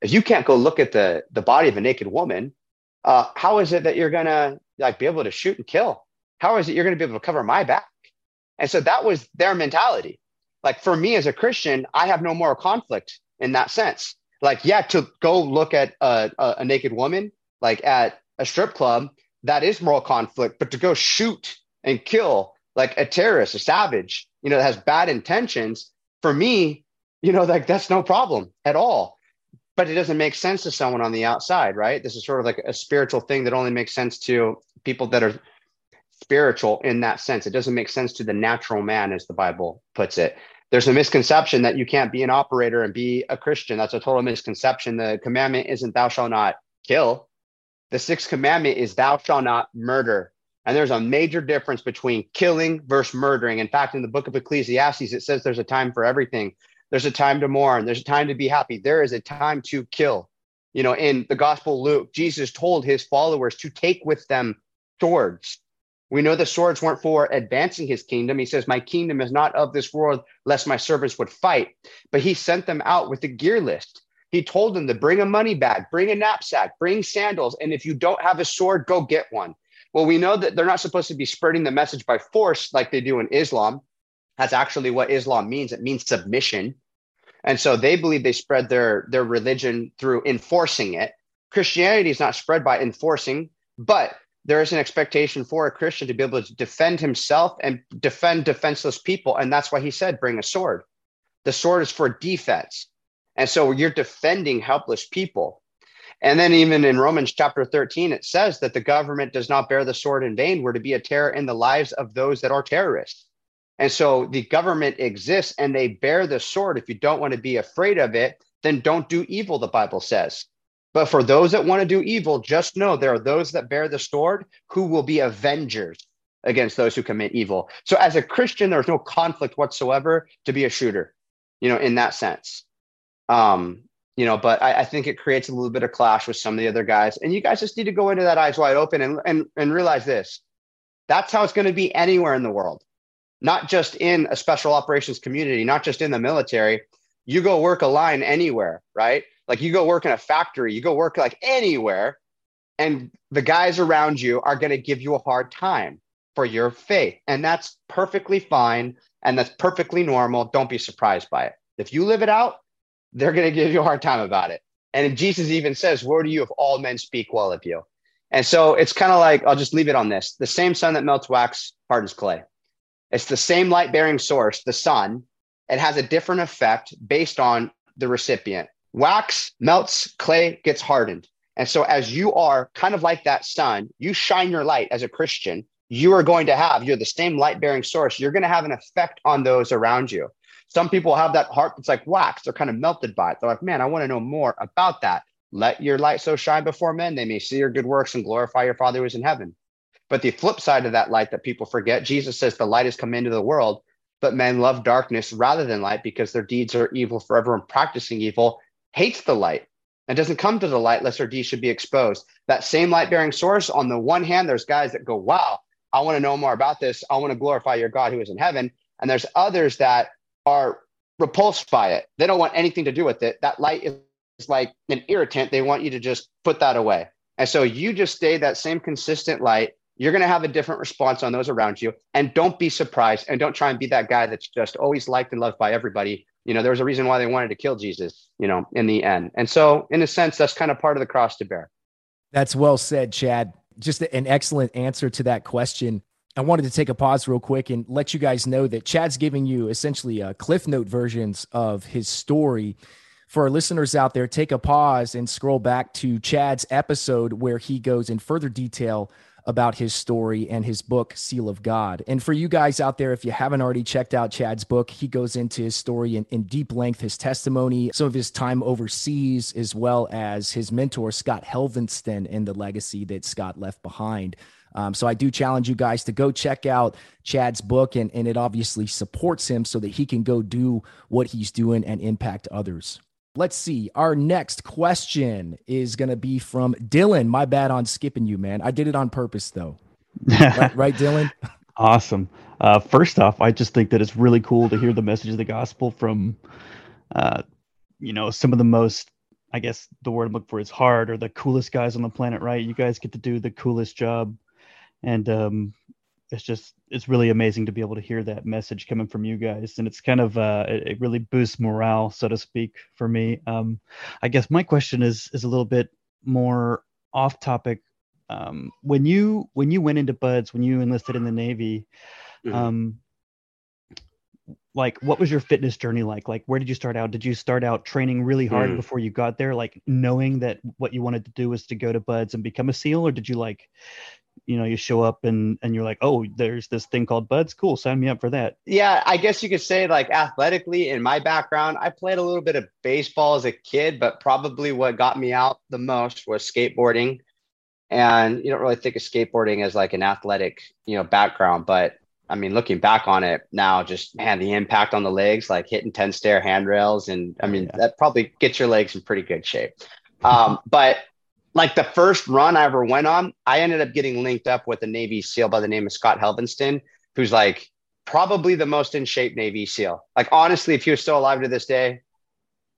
if you can't go look at the the body of a naked woman, uh, how is it that you're gonna like be able to shoot and kill? How is it you're gonna be able to cover my back? And so that was their mentality. Like for me as a Christian, I have no moral conflict in that sense. Like, yeah, to go look at a, a, a naked woman, like at a strip club, that is moral conflict. But to go shoot and kill like a terrorist, a savage, you know, that has bad intentions, for me, you know, like that's no problem at all. But it doesn't make sense to someone on the outside, right? This is sort of like a spiritual thing that only makes sense to people that are spiritual in that sense. It doesn't make sense to the natural man, as the Bible puts it. There's a misconception that you can't be an operator and be a Christian. That's a total misconception. The commandment isn't thou shalt not kill. The sixth commandment is thou shalt not murder. And there's a major difference between killing versus murdering. In fact, in the book of Ecclesiastes, it says there's a time for everything. There's a time to mourn. There's a time to be happy. There is a time to kill. You know, in the Gospel Luke, Jesus told his followers to take with them swords. We know the swords weren't for advancing his kingdom. He says, My kingdom is not of this world, lest my servants would fight. But he sent them out with a gear list. He told them to bring a money bag, bring a knapsack, bring sandals. And if you don't have a sword, go get one. Well, we know that they're not supposed to be spreading the message by force like they do in Islam. That's actually what Islam means. It means submission. And so they believe they spread their, their religion through enforcing it. Christianity is not spread by enforcing, but there is an expectation for a Christian to be able to defend himself and defend defenseless people. And that's why he said, bring a sword. The sword is for defense. And so you're defending helpless people. And then even in Romans chapter 13, it says that the government does not bear the sword in vain. We're to be a terror in the lives of those that are terrorists. And so the government exists and they bear the sword. If you don't want to be afraid of it, then don't do evil, the Bible says. But for those that want to do evil, just know there are those that bear the sword who will be avengers against those who commit evil. So as a Christian, there's no conflict whatsoever to be a shooter, you know, in that sense. Um, you know, but I, I, think it creates a little bit of clash with some of the other guys. And you guys just need to go into that eyes wide open and and, and realize this. That's how it's going to be anywhere in the world, not just in a special operations community, not just in the military. You go work a line anywhere, right? Like you go work in a factory, you go work like anywhere, and the guys around you are going to give you a hard time for your faith. And that's perfectly fine. And that's perfectly normal. Don't be surprised by it. If you live it out, they're going to give you a hard time about it. And Jesus even says, Where do you if all men speak well of you? And so it's kind of like, I'll just leave it on this the same sun that melts wax hardens clay. It's the same light bearing source, the sun. It has a different effect based on the recipient. Wax melts, clay gets hardened. And so, as you are kind of like that sun, you shine your light as a Christian, you are going to have, you're the same light bearing source, you're going to have an effect on those around you. Some people have that heart that's like wax, they're kind of melted by it. They're like, man, I want to know more about that. Let your light so shine before men, they may see your good works and glorify your Father who is in heaven. But the flip side of that light that people forget, Jesus says the light has come into the world, but men love darkness rather than light because their deeds are evil forever and practicing evil hates the light and doesn't come to the light lest their deeds should be exposed. That same light bearing source, on the one hand, there's guys that go, wow, I want to know more about this. I want to glorify your God who is in heaven. And there's others that are repulsed by it. They don't want anything to do with it. That light is like an irritant. They want you to just put that away. And so you just stay that same consistent light. You're going to have a different response on those around you. And don't be surprised and don't try and be that guy that's just always liked and loved by everybody you know, there was a reason why they wanted to kill Jesus, you know, in the end. And so, in a sense, that's kind of part of the cross to bear. That's well said, Chad. Just an excellent answer to that question. I wanted to take a pause real quick and let you guys know that Chad's giving you essentially a cliff note versions of his story. For our listeners out there, take a pause and scroll back to Chad's episode where he goes in further detail about his story and his book, Seal of God. And for you guys out there, if you haven't already checked out Chad's book, he goes into his story in, in deep length, his testimony, some of his time overseas, as well as his mentor, Scott Helvenston, and the legacy that Scott left behind. Um, so I do challenge you guys to go check out Chad's book, and, and it obviously supports him so that he can go do what he's doing and impact others. Let's see. Our next question is going to be from Dylan. My bad on skipping you, man. I did it on purpose, though. <laughs> right, right, Dylan? Awesome. Uh, first off, I just think that it's really cool to hear the message of the gospel from, uh, you know, some of the most, I guess the word I'm looking for is hard or the coolest guys on the planet, right? You guys get to do the coolest job. And um, it's just it's really amazing to be able to hear that message coming from you guys. And it's kind of uh it, it really boosts morale so to speak for me. Um i guess my question is is a little bit more off topic. Um when you when you went into BUD/S when you enlisted in the navy mm-hmm. um like what was your fitness journey like? Like where did you start out? Did you start out training really hard mm. before you got there like knowing that what you wanted to do was to go to BUD/S and become a seal or did you like you know you show up and and you're like oh there's this thing called BUD/S. Cool sign me up for that. Yeah i guess you could say like athletically in my background i played a little bit of baseball as a kid but probably what got me out the most was skateboarding. And you don't really think of skateboarding as like an athletic you know background but i mean looking back on it now just man the impact on the legs like hitting 10 stair handrails and i mean yeah. that probably gets your legs in pretty good shape. Um, but like the first run I ever went on, I ended up getting linked up with a Navy SEAL by the name of Scott Helvenston, who's like probably the most in shape Navy SEAL. Like honestly, if he was still alive to this day,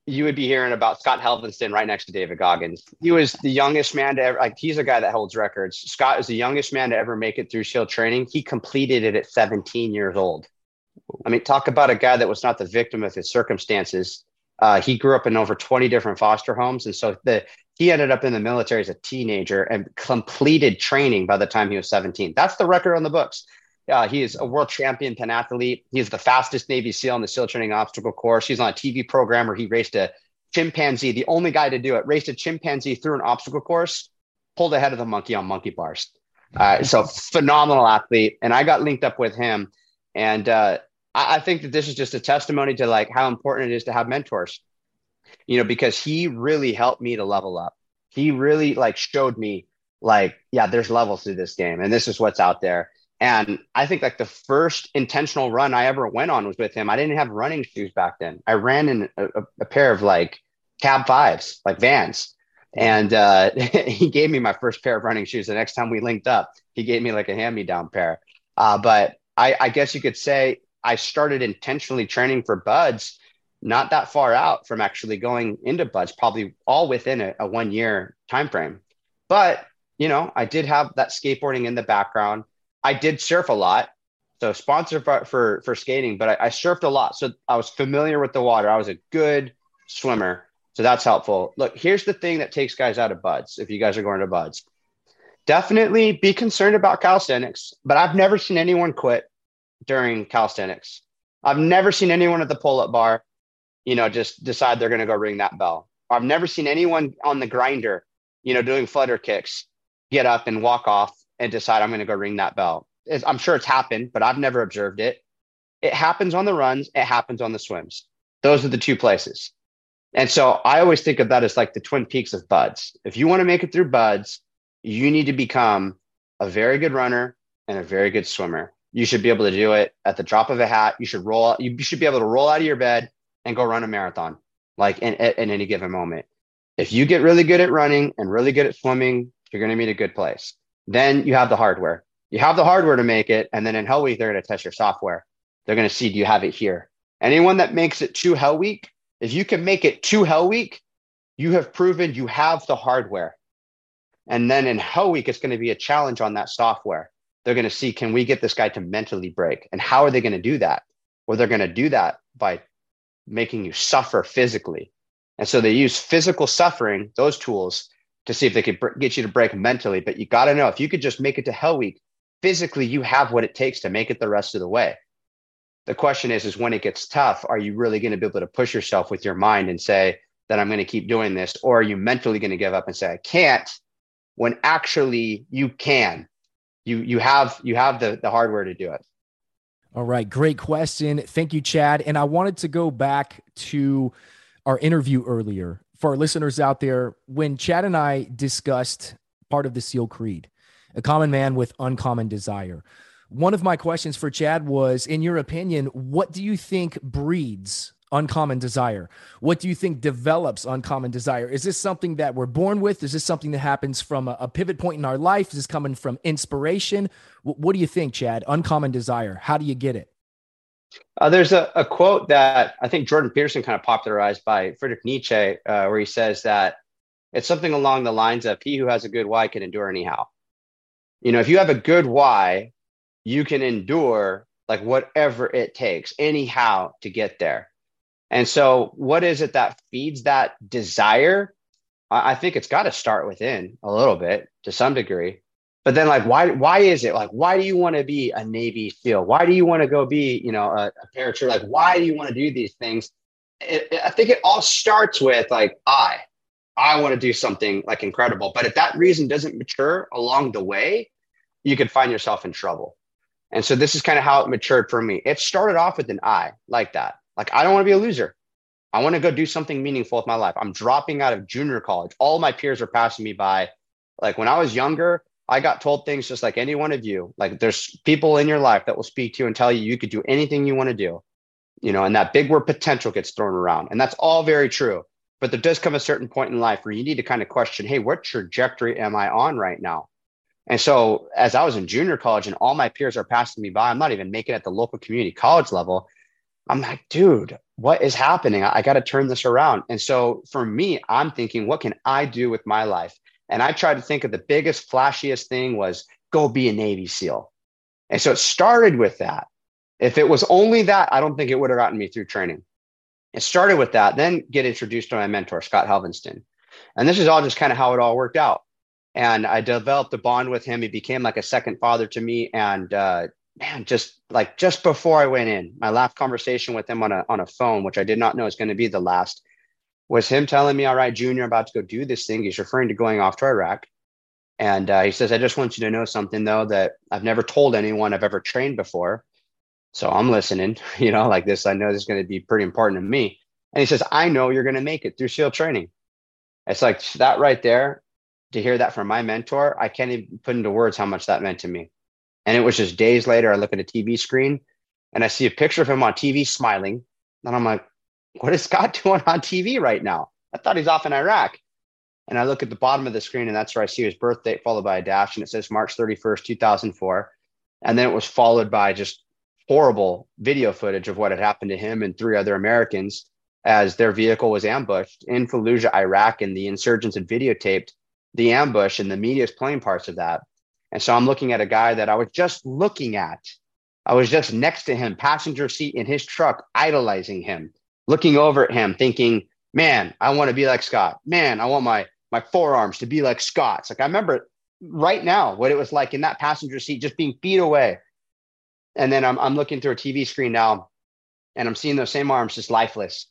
you would be hearing about Scott Helvenston right next to David Goggins. He was the youngest man to ever like he's a guy that holds records. Scott is the youngest man to ever make it through SEAL training. He completed it at 17 years old. I mean, talk about a guy that was not the victim of his circumstances. Uh, he grew up in over 20 different foster homes. And so the he ended up in the military as a teenager and completed training by the time he was 17. That's the record on the books. Uh, he is a world champion pentathlete. He's the fastest Navy SEAL in the SEAL training obstacle course. He's on a TV program where he raced a chimpanzee, the only guy to do it, raced a chimpanzee through an obstacle course, pulled ahead of the monkey on monkey bars. Uh, so phenomenal athlete. And I got linked up with him. And uh, I, I think that this is just a testimony to like how important it is to have mentors you know, because he really helped me to level up. He really like showed me like, yeah, there's levels to this game and this is what's out there. And I think like the first intentional run I ever went on was with him. I didn't have running shoes back then. I ran in a, a pair of like cab fives, like vans. And uh, <laughs> he gave me my first pair of running shoes. The next time we linked up, he gave me like a hand me down pair. Uh, but I, I guess you could say I started intentionally training for BUD/S not that far out from actually going into BUD/S probably all within a, a one year time frame but you know i did have that skateboarding in the background i did surf a lot so sponsor for for, for skating but I, I, surfed a lot so i was familiar with the water i was a good swimmer. So that's helpful. Look, here's the thing that takes guys out of BUD/S. If you guys are going to BUD/S, definitely be concerned about calisthenics, but I've never seen anyone quit during calisthenics. I've never seen anyone at the pull up bar, you know, just decide they're going to go ring that bell. I've never seen anyone on the grinder, you know, doing flutter kicks, get up and walk off and decide I'm going to go ring that bell. It's, I'm sure it's happened, but I've never observed it. It happens on the runs, it happens on the swims. Those are the two places. And so I always think of that as like the twin peaks of BUD/S. If you want to make it through BUD/S, you need to become a very good runner and a very good swimmer. You should be able to do it at the drop of a hat. You should roll. You should be able to roll out of your bed and go run a marathon, like in, in, any given moment. If you get really good at running and really good at swimming, you're going to meet a good place. Then you have the hardware. You have the hardware to make it, and then in Hell Week they're going to test your software. They're going to see do you have it here. Anyone that makes it to Hell Week, if you can make it to Hell Week, you have proven you have the hardware. And then in Hell Week, it's going to be a challenge on that software. They're going to see, can we get this guy to mentally break? And how are they going to do that? Well, they're going to do that by making you suffer physically. And so they use physical suffering, those tools, to see if they could get you to break mentally. But you got to know if you could just make it to Hell Week, physically, you have what it takes to make it the rest of the way. The question is, is when it gets tough, are you really going to be able to push yourself with your mind and say that I'm going to keep doing this? Or are you mentally going to give up and say, I can't when actually you can. You you have you have the the hardware to do it. All right, great question. Thank you, Chad. And I wanted to go back to our interview earlier for our listeners out there when Chad and I discussed part of the SEAL Creed, a common man with uncommon desire. One of my questions for Chad was, in your opinion, what do you think breeds uncommon desire? What do you think develops uncommon desire? Is this something that we're born with? Is this something that happens from a, a pivot point in our life? Is this coming from inspiration? W- what do you think, Chad? Uncommon desire. How do you get it? Uh, there's a, a, quote that I think Jordan Peterson kind of popularized by Friedrich Nietzsche, uh, where he says that it's something along the lines of he who has a good why can endure anyhow. You know, if you have a good why, you can endure like whatever it takes, anyhow, to get there. And so, what is it that feeds that desire? I, I think it's got to start within a little bit to some degree. But then, like, why? Why is it like? Why do you want to be a Navy SEAL? Why do you want to go be, you know, a, a paratrooper? Like, why do you want to do these things? It, it, I think it all starts with like, I, I want to do something like incredible. But if that reason doesn't mature along the way, you could find yourself in trouble. And so this is kind of how it matured for me. It started off with an I like that. Like, I don't want to be a loser. I want to go do something meaningful with my life. I'm dropping out of junior college. All my peers are passing me by. Like when I was younger, I got told things just like any one of you. Like there's people in your life that will speak to you and tell you you could do anything you want to do. You know, and that big word potential gets thrown around. And that's all very true. But there does come a certain point in life where you need to kind of question, hey, what trajectory am I on right now? And so as I was in junior college and all my peers are passing me by, I'm not even making it at the local community college level. I'm like, dude, what is happening? I, I got to turn this around. And so for me, I'm thinking, what can I do with my life? And I tried to think of the biggest, flashiest thing was go be a Navy SEAL. And so it started with that. If it was only that, I don't think it would have gotten me through training. It started with that, then get introduced to my mentor, Scott Helvenston. And this is all just kind of how it all worked out. And I developed a bond with him. He became like a second father to me. And uh, man, just like just before I went in, my last conversation with him on a on a phone, which I did not know was going to be the last, was him telling me, "All right, Junior, about to go do this thing." He's referring to going off to Iraq, and uh, he says, "I just want you to know something though that I've never told anyone I've ever trained before." So I'm listening, <laughs> you know, like this. I know this is going to be pretty important to me. And he says, "I know you're going to make it through SEAL training." It's like that right there. To hear that from my mentor, I can't even put into words how much that meant to me. And it was just days later, I look at a TV screen and I see a picture of him on TV smiling. And I'm like, what is Scott <laughs> doing on TV right now? I thought he's off in Iraq. And I look at the bottom of the screen and that's where I see his birth date followed by a dash and it says March 31st, 2004. And then it was followed by just horrible video footage of what had happened to him and three other Americans as their vehicle was ambushed in Fallujah, Iraq. And the insurgents had videotaped the ambush and the media is playing parts of that. And so I'm looking at a guy that I was just looking at. I was just next to him, passenger seat in his truck, idolizing him, looking over at him, thinking, man, I want to be like Scott. Man, I want my my forearms to be like Scott's. Like I remember right now what it was like in that passenger seat, just being feet away. And then I'm I'm looking through a TV screen now, and I'm seeing those same arms just lifeless.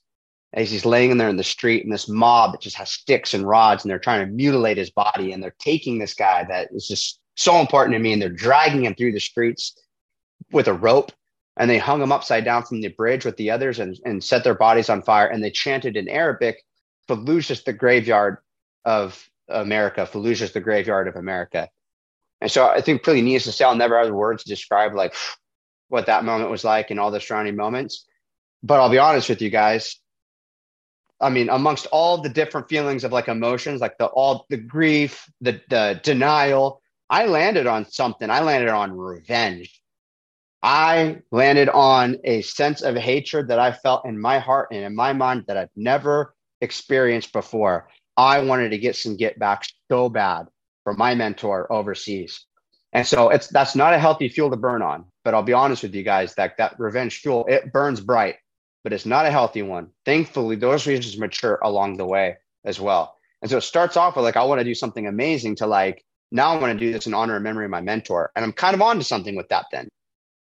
As he's laying in there in the street, and this mob that just has sticks and rods, and they're trying to mutilate his body, and they're taking this guy that is just so important to me, and they're dragging him through the streets with a rope and they hung him upside down from the bridge with the others and, and set their bodies on fire. And they chanted in Arabic, Fallujah's the graveyard of America. Fallujah's the graveyard of America. And so I think pretty needless to say, I'll never have the words to describe like what that moment was like and all the surrounding moments. But I'll be honest with you guys. I mean, amongst all the different feelings of like emotions, like the all the grief, the the denial, I landed on something. I landed on revenge. I landed on a sense of hatred that I felt in my heart and in my mind that I've never experienced before. I wanted to get some get back so bad from my mentor overseas. And so it's that's not a healthy fuel to burn on. But I'll be honest with you guys that that revenge fuel it burns bright, but it's not a healthy one. Thankfully, those reasons mature along the way as well. And so it starts off with like I want to do something amazing to like now I want to do this in honor and memory of my mentor, and I'm kind of on to something with that then.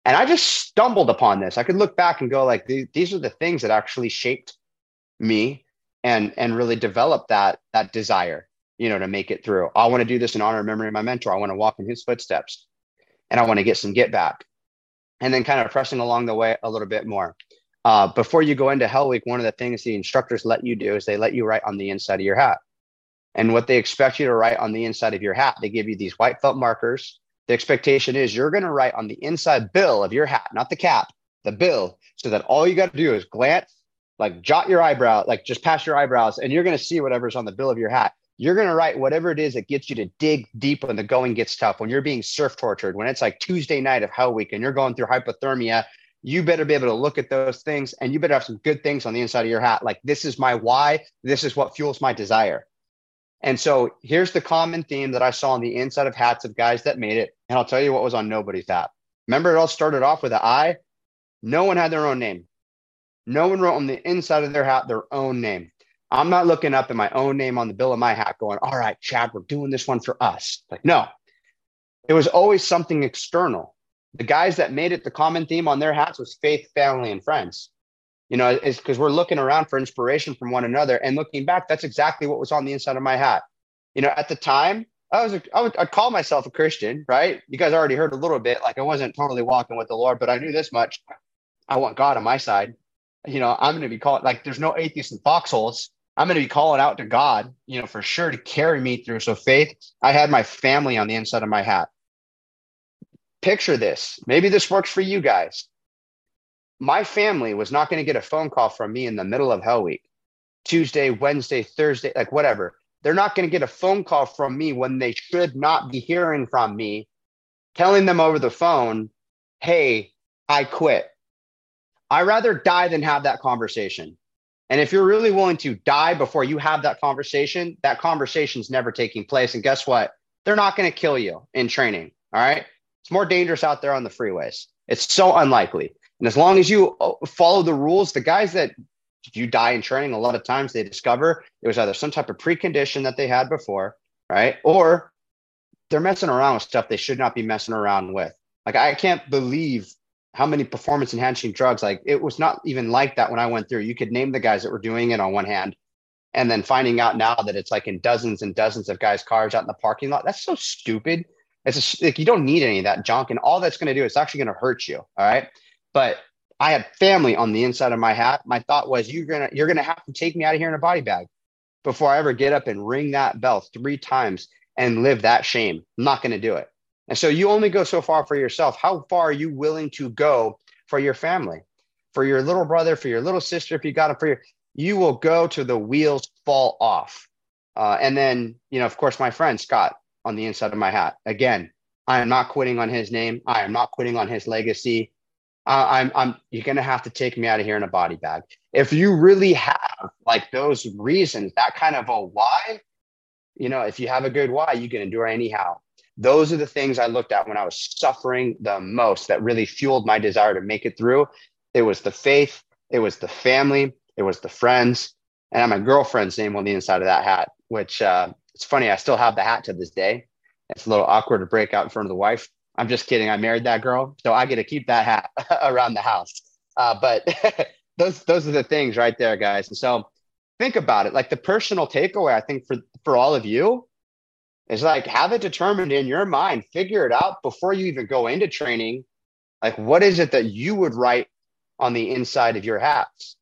And I just stumbled upon this. I could look back and go like, these are the things that actually shaped me and and really developed that that desire, you know, to make it through. I want to do this in honor and memory of my mentor. I want to walk in his footsteps, and I want to get some get back. And then kind of pressing along the way a little bit more. Uh, before you go into Hell Week, one of the things the instructors let you do is they let you write on the inside of your hat. And what they expect you to write on the inside of your hat, they give you these white felt markers the expectation is you're going to write on the inside bill of your hat, not the cap, the bill, so that all you got to do is glance, like jot your eyebrow, like just pass your eyebrows, and you're going to see whatever's on the bill of your hat. You're going to write whatever it is that gets you to dig deep when the going gets tough, when you're being surf tortured, when it's like Tuesday night of Hell Week and you're going through hypothermia. You better be able to look at those things and you better have some good things on the inside of your hat. Like, this is my why. This is what fuels my desire. And so here's the common theme that I saw on the inside of hats of guys that made it. And I'll tell you what was on nobody's hat. Remember, it all started off with an I. No one had their own name. No one wrote on the inside of their hat their own name. I'm not looking up at my own name on the bill of my hat going, all right, Chad, we're doing this one for us. Like, no, it was always something external. The guys that made it the common theme on their hats was faith, family, and friends you know, it's because we're looking around for inspiration from one another. And looking back, that's exactly what was on the inside of my hat. You know, at the time, I was, a, I would, I'd call myself a Christian, right? You guys already heard a little bit, like I wasn't totally walking with the Lord, but I knew this much. I want God on my side. You know, I'm going to be called, like, there's no atheists in foxholes. I'm going to be calling out to God, you know, for sure to carry me through. So, faith, I had my family on the inside of my hat. Picture this. Maybe this works for you guys my family was not going to get a phone call from me in the middle of Hell Week, Tuesday, Wednesday, Thursday, like whatever. They're not going to get a phone call from me when they should not be hearing from me, telling them over the phone, hey, I quit. I rather die than have that conversation. And if you're really willing to die before you have that conversation, that conversation's never taking place. And guess what? They're not going to kill you in training. All right. It's more dangerous out there on the freeways. It's so unlikely. And as long as you uh, follow the rules, the guys that you die in training, a lot of times they discover it was either some type of precondition that they had before, right? Or they're messing around with stuff they should not be messing around with. Like, I can't believe how many performance enhancing drugs, like, it was not even like that when I went through. You could name the guys that were doing it on one hand. And then finding out now that it's like in dozens and dozens of guys' cars out in the parking lot. That's so stupid. It's a, like you don't need any of that junk. And all that's going to do is actually going to hurt you. All right. But I had family on the inside of my hat. My thought was, you're gonna you're gonna have to take me out of here in a body bag before I ever get up and ring that bell three times and live that shame. I'm not gonna do it. And so you only go so far for yourself. How far are you willing to go for your family, for your little brother, for your little sister? If you got it for your, you will go to the wheels fall off. Uh, and then, you know, of course, my friend Scott on the inside of my hat. Again, I am not quitting on his name. I am not quitting on his legacy I'm, I'm, you're going to have to take me out of here in a body bag. If you really have like those reasons, that kind of a why, you know, if you have a good why, you can endure anyhow. Those are the things I looked at when I was suffering the most that really fueled my desire to make it through. It was the faith, it was the family, it was the friends, and I have my girlfriend's name on the inside of that hat, which uh, it's funny. I still have the hat to this day. It's a little awkward to break out in front of the wife. I'm just kidding. I married that girl, so I get to keep that hat <laughs> around the house. Uh, but <laughs> those those are the things right there, guys. And so think about it. Like the personal takeaway, I think for for all of you is like have it determined in your mind. Figure it out before you even go into training. Like what is it that you would write on the inside of your hats?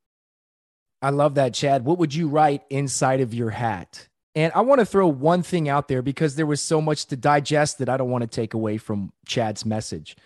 I love that, Chad. What would you write inside of your hat? And I want to throw one thing out there because there was so much to digest that I don't want to take away from Chad's message.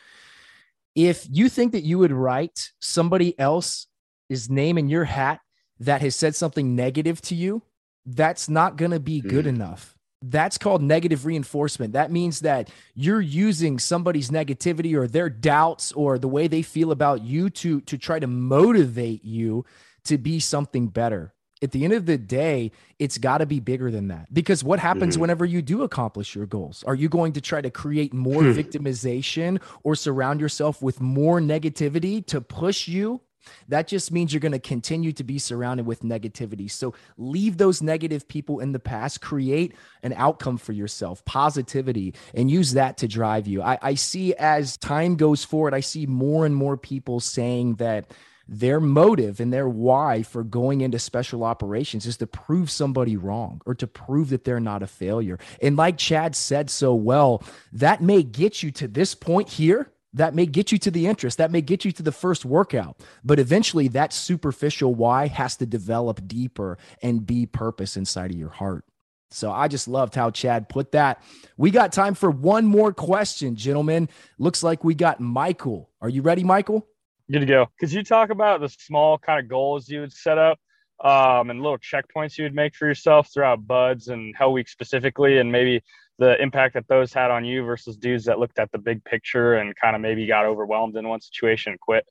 If you think that you would write somebody else's name in your hat that has said something negative to you, that's not going to be good mm. enough. That's called negative reinforcement. That means that you're using somebody's negativity or their doubts or the way they feel about you to to try to motivate you to be something better. At the end of the day, it's got to be bigger than that. Because what happens mm-hmm. whenever you do accomplish your goals? Are you going to try to create more hmm. victimization or surround yourself with more negativity to push you that just means you're going to continue to be surrounded with negativity. So leave those negative people in the past, create an outcome for yourself, positivity, and use that to drive you. I, I see as time goes forward, I see more and more people saying that their motive and their why for going into special operations is to prove somebody wrong or to prove that they're not a failure. And like Chad said so well, that may get you to this point here. That may get you to the interest. That may get you to the first workout. But eventually, that superficial why has to develop deeper and be purpose inside of your heart. So I just loved how Chad put that. We got time for one more question, gentlemen. Looks like we got Michael. Are you ready, Michael? Good to go. Could you talk about the small kind of goals you would set up um, and little checkpoints you would make for yourself throughout BUD/S and Hell Week specifically, and maybe the impact that those had on you versus dudes that looked at the big picture and kind of maybe got overwhelmed in one situation and quit?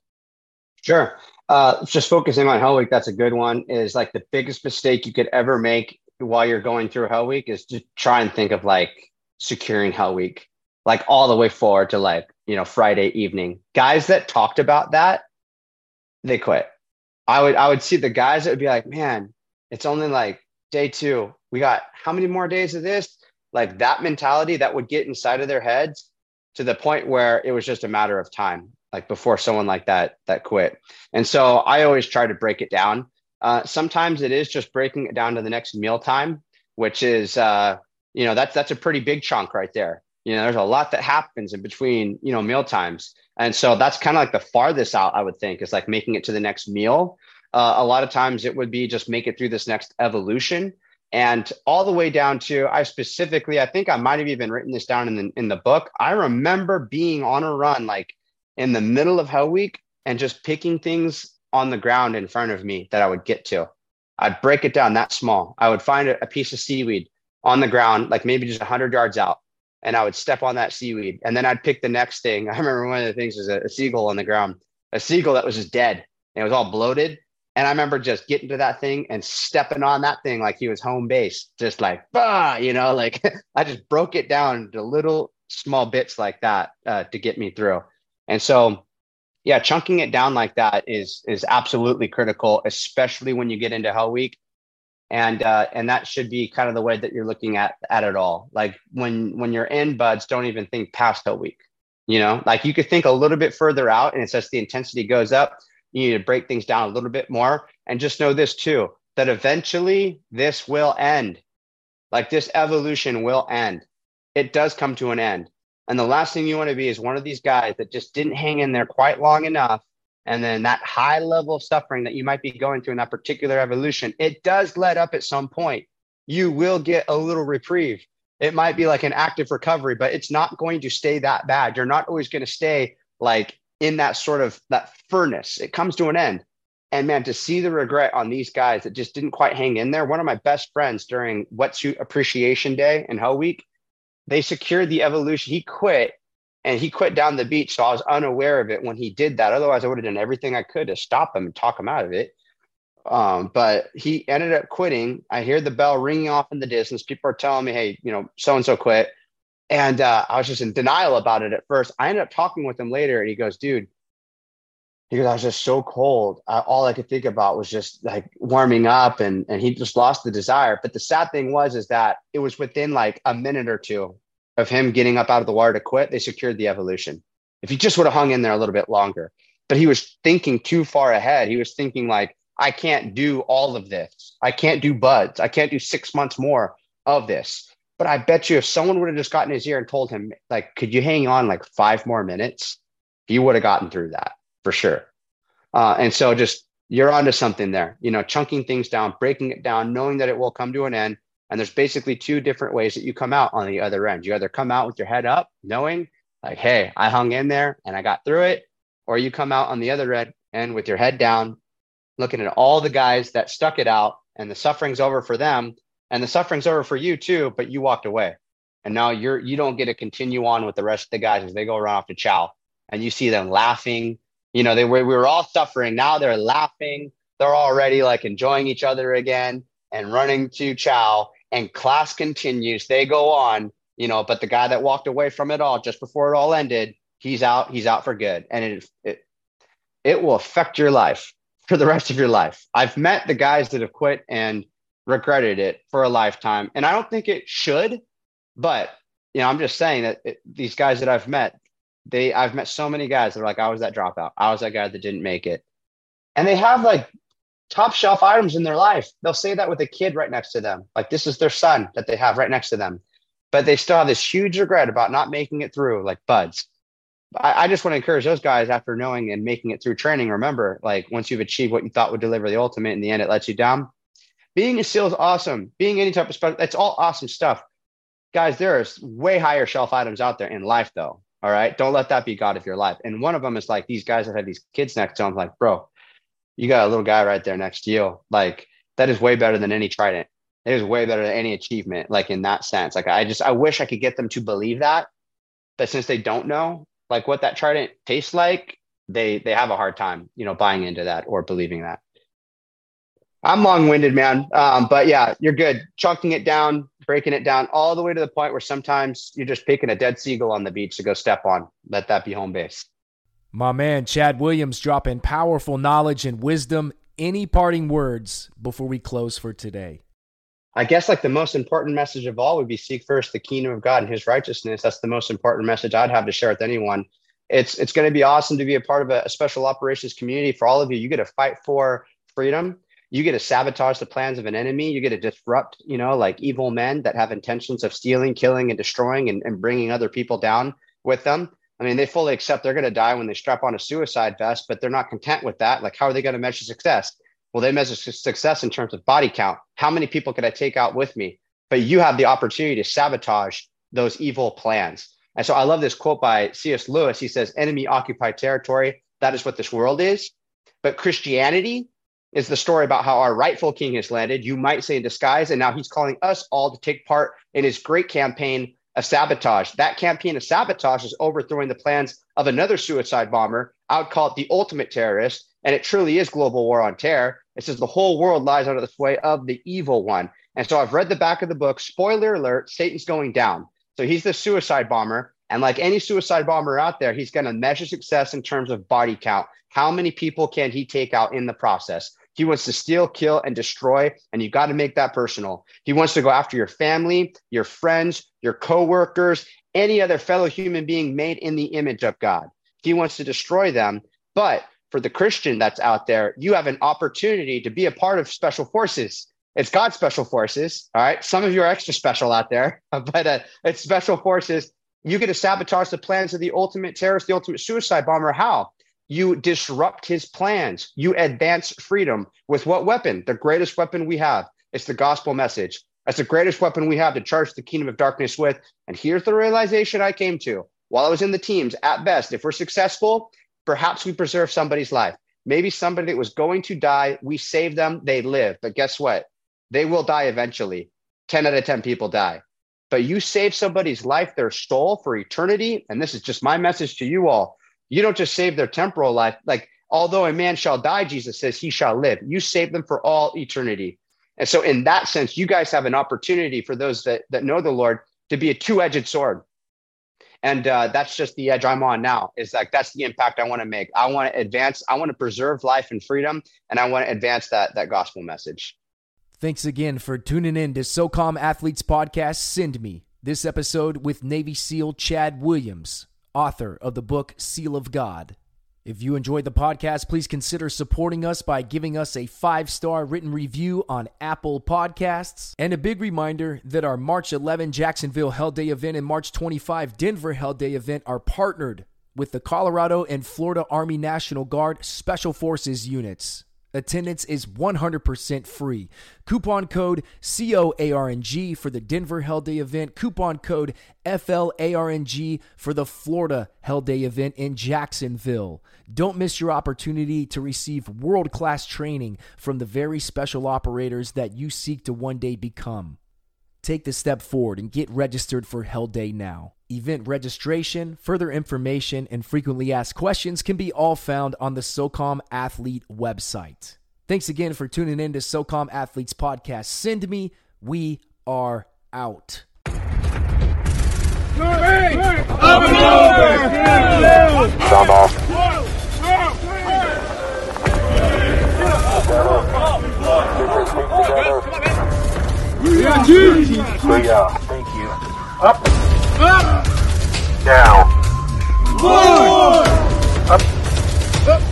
Sure. Uh, just focusing on Hell Week, that's a good one. Is like the biggest mistake you could ever make while you're going through Hell Week is to try and think of like securing Hell Week, like all the way forward to like you know, Friday evening. Guys that talked about that, they quit. I would I would see the guys that would be like, man, it's only like day two. We got how many more days of this? Like that mentality that would get inside of their heads to the point where it was just a matter of time, like before someone like that that quit. And so I always try to break it down. Uh, sometimes it is just breaking it down to the next meal time, which is uh, you know that's that's a pretty big chunk right there. You know, there's a lot that happens in between, you know, meal times. And so that's kind of like the farthest out, I would think, is like making it to the next meal. Uh, a lot of times it would be just make it through this next evolution and all the way down to I specifically, I think I might have even written this down in the in the book. I remember being on a run like in the middle of Hell Week and just picking things on the ground in front of me that I would get to. I'd break it down that small. I would find a, a piece of seaweed on the ground, like maybe just 100 yards out and I would step on that seaweed. And then I'd pick the next thing. <laughs> I remember one of the things was a, a seagull on the ground, a seagull that was just dead and it was all bloated. And I remember just getting to that thing and stepping on that thing like he was home base, just like, bah, you know, <laughs> like I just broke it down to little small bits like that uh, to get me through. And so, yeah, chunking it down like that is is absolutely critical, especially when you get into Hell Week and uh, and that should be kind of the way that you're looking at at it all. Like when when you're in BUD/S, don't even think past a week. You know, like you could think a little bit further out, and it's just the intensity goes up. You need to break things down a little bit more, and just know this too: that eventually this will end. Like this evolution will end. It does come to an end. And the last thing you want to be is one of these guys that just didn't hang in there quite long enough and then that high level of suffering that you might be going through in that particular evolution, it does let up at some point. You will get a little reprieve. It might be like an active recovery, but it's not going to stay that bad. You're not always going to stay like in that sort of that furnace. It comes to an end. And man, to see the regret on these guys that just didn't quite hang in there. One of my best friends during Wetsuit Appreciation Day and Hell Week, they secured the evolution. He quit and he quit down the beach. So I was unaware of it when he did that. Otherwise, I would have done everything I could to stop him and talk him out of it. Um, but he ended up quitting. I hear the bell ringing off in the distance. People are telling me, hey, you know, so and so quit. And uh, I was just in denial about it at first. I ended up talking with him later, and he goes, dude, He goes, I was just so cold. I, all I could think about was just like warming up and, and he just lost the desire. But the sad thing was, is that it was within like a minute or two of him getting up out of the water to quit, they secured the evolution. If he just would have hung in there a little bit longer, but he was thinking too far ahead. He was thinking like, I can't do all of this. I can't do BUD/S. I can't do six months more of this. But I bet you if someone would have just gotten his ear and told him, like, could you hang on like five more minutes? He would have gotten through that for sure. Uh, and so just you're onto something there, you know, chunking things down, breaking it down, knowing that it will come to an end. And there's basically two different ways that you come out on the other end. You either come out with your head up, knowing like, hey, I hung in there and I got through it, or you come out on the other end with your head down, looking at all the guys that stuck it out and the suffering's over for them and the suffering's over for you too, but you walked away. And now you're you don't get to continue on with the rest of the guys as they go around off to chow and you see them laughing. You know, they were we were all suffering. Now they're laughing. They're already like enjoying each other again and running to chow. And class continues. They go on, you know, but the guy that walked away from it all just before it all ended, he's out, he's out for good. And it it it will affect your life for the rest of your life. I've met the guys that have quit and regretted it for a lifetime. And I don't think it should, but you know, I'm just saying that it, these guys that I've met, they I've met so many guys that are like, I was that dropout. I was that guy that didn't make it. And they have like top shelf items in their life. They'll say that with a kid right next to them. Like this is their son that they have right next to them. But they still have this huge regret about not making it through, like BUD/S. I, I just want to encourage those guys after knowing and making it through training. Remember, like once you've achieved what you thought would deliver the ultimate, in the end, it lets you down. Being a SEAL is awesome. Being any type of special, that's all awesome stuff. Guys, there's way higher shelf items out there in life, though. All right. Don't let that be God of your life. And one of them is like these guys that have these kids next to them, like, bro, you got a little guy right there next to you. Like, that is way better than any trident. It is way better than any achievement, like in that sense. Like, I just, I wish I could get them to believe that. But since they don't know, like what that trident tastes like, they they have a hard time, you know, buying into that or believing that. I'm long-winded, man. Um, but yeah, you're good. Chunking it down, breaking it down all the way to the point where sometimes you're just picking a dead seagull on the beach to go step on. Let that be home base. My man, Chad Williams, dropping powerful knowledge and wisdom. Any parting words before we close for today? I guess like the most important message of all would be seek first the kingdom of God and his righteousness. That's the most important message I'd have to share with anyone. It's it's going to be awesome to be a part of a, a special operations community for all of you. You get to fight for freedom. You get to sabotage the plans of an enemy. You get to disrupt, you know, like evil men that have intentions of stealing, killing, and destroying and, and bringing other people down with them. I mean, they fully accept they're going to die when they strap on a suicide vest, but they're not content with that. Like, how are they going to measure success? Well, they measure success in terms of body count. How many people can I take out with me? But you have the opportunity to sabotage those evil plans. And so I love this quote by C.S. Lewis. He says, enemy occupied territory. That is what this world is. But Christianity is the story about how our rightful king has landed, you might say in disguise. And now he's calling us all to take part in his great campaign of sabotage. That campaign of sabotage is overthrowing the plans of another suicide bomber. I would call it the ultimate terrorist. And it truly is global war on terror. It says the whole world lies under the sway of the evil one. And so I've read the back of the book. Spoiler alert Satan's going down. So he's the suicide bomber. And like any suicide bomber out there, he's going to measure success in terms of body count. How many people can he take out in the process? He wants to steal, kill, and destroy. And you got to make that personal. He wants to go after your family, your friends, your coworkers, any other fellow human being made in the image of God. He wants to destroy them. But for the Christian that's out there, you have an opportunity to be a part of special forces. It's God's special forces. All right. Some of you are extra special out there, <laughs> but uh, it's special forces. You get to sabotage the plans of the ultimate terrorist, the ultimate suicide bomber. How? You disrupt his plans. You advance freedom with what weapon? The greatest weapon we have. It's the gospel message. That's the greatest weapon we have to charge the kingdom of darkness with. And here's the realization I came to while I was in the teams. At best, if we're successful, Perhaps we preserve somebody's life. Maybe somebody that was going to die, we save them, they live. But guess what? They will die eventually. 10 out of 10 people die. But you save somebody's life, their soul for eternity. And this is just my message to you all. You don't just save their temporal life. Like, although a man shall die, Jesus says he shall live. You save them for all eternity. And so, in that sense, you guys have an opportunity for those that, that know the Lord to be a two edged sword and uh, that's just the edge I'm on now. Is like that's the impact I want to make. I want to advance. I want to preserve life and freedom, and I want to advance that that gospel message. Thanks again for tuning in to SOCOM Athletes Podcast. Send me this episode with Navy SEAL Chad Williams, author of the book Seal of God. If you enjoyed the podcast, please consider supporting us by giving us a five star written review on Apple Podcasts. And a big reminder that our March 11 Jacksonville Hell Day event and March 25 Denver Hell Day event are partnered with the Colorado and Florida Army National Guard Special Forces units. Attendance is 100% free. Coupon code COARNG for the Denver Hell Day event. Coupon code FLARNG for the Florida Hell Day event in Jacksonville. Don't miss your opportunity to receive world class training from the very special operators that you seek to one day become. Take the step forward and get registered for Hell Day now. Event registration, further information, and frequently asked questions can be all found on the SOCOM Athlete website. Thanks again for tuning in to SOCOM Athletes Podcast. Send me, we are out. Sound off. We got! We are. Thank you. Up. Up. Down. Up. Up.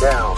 Down.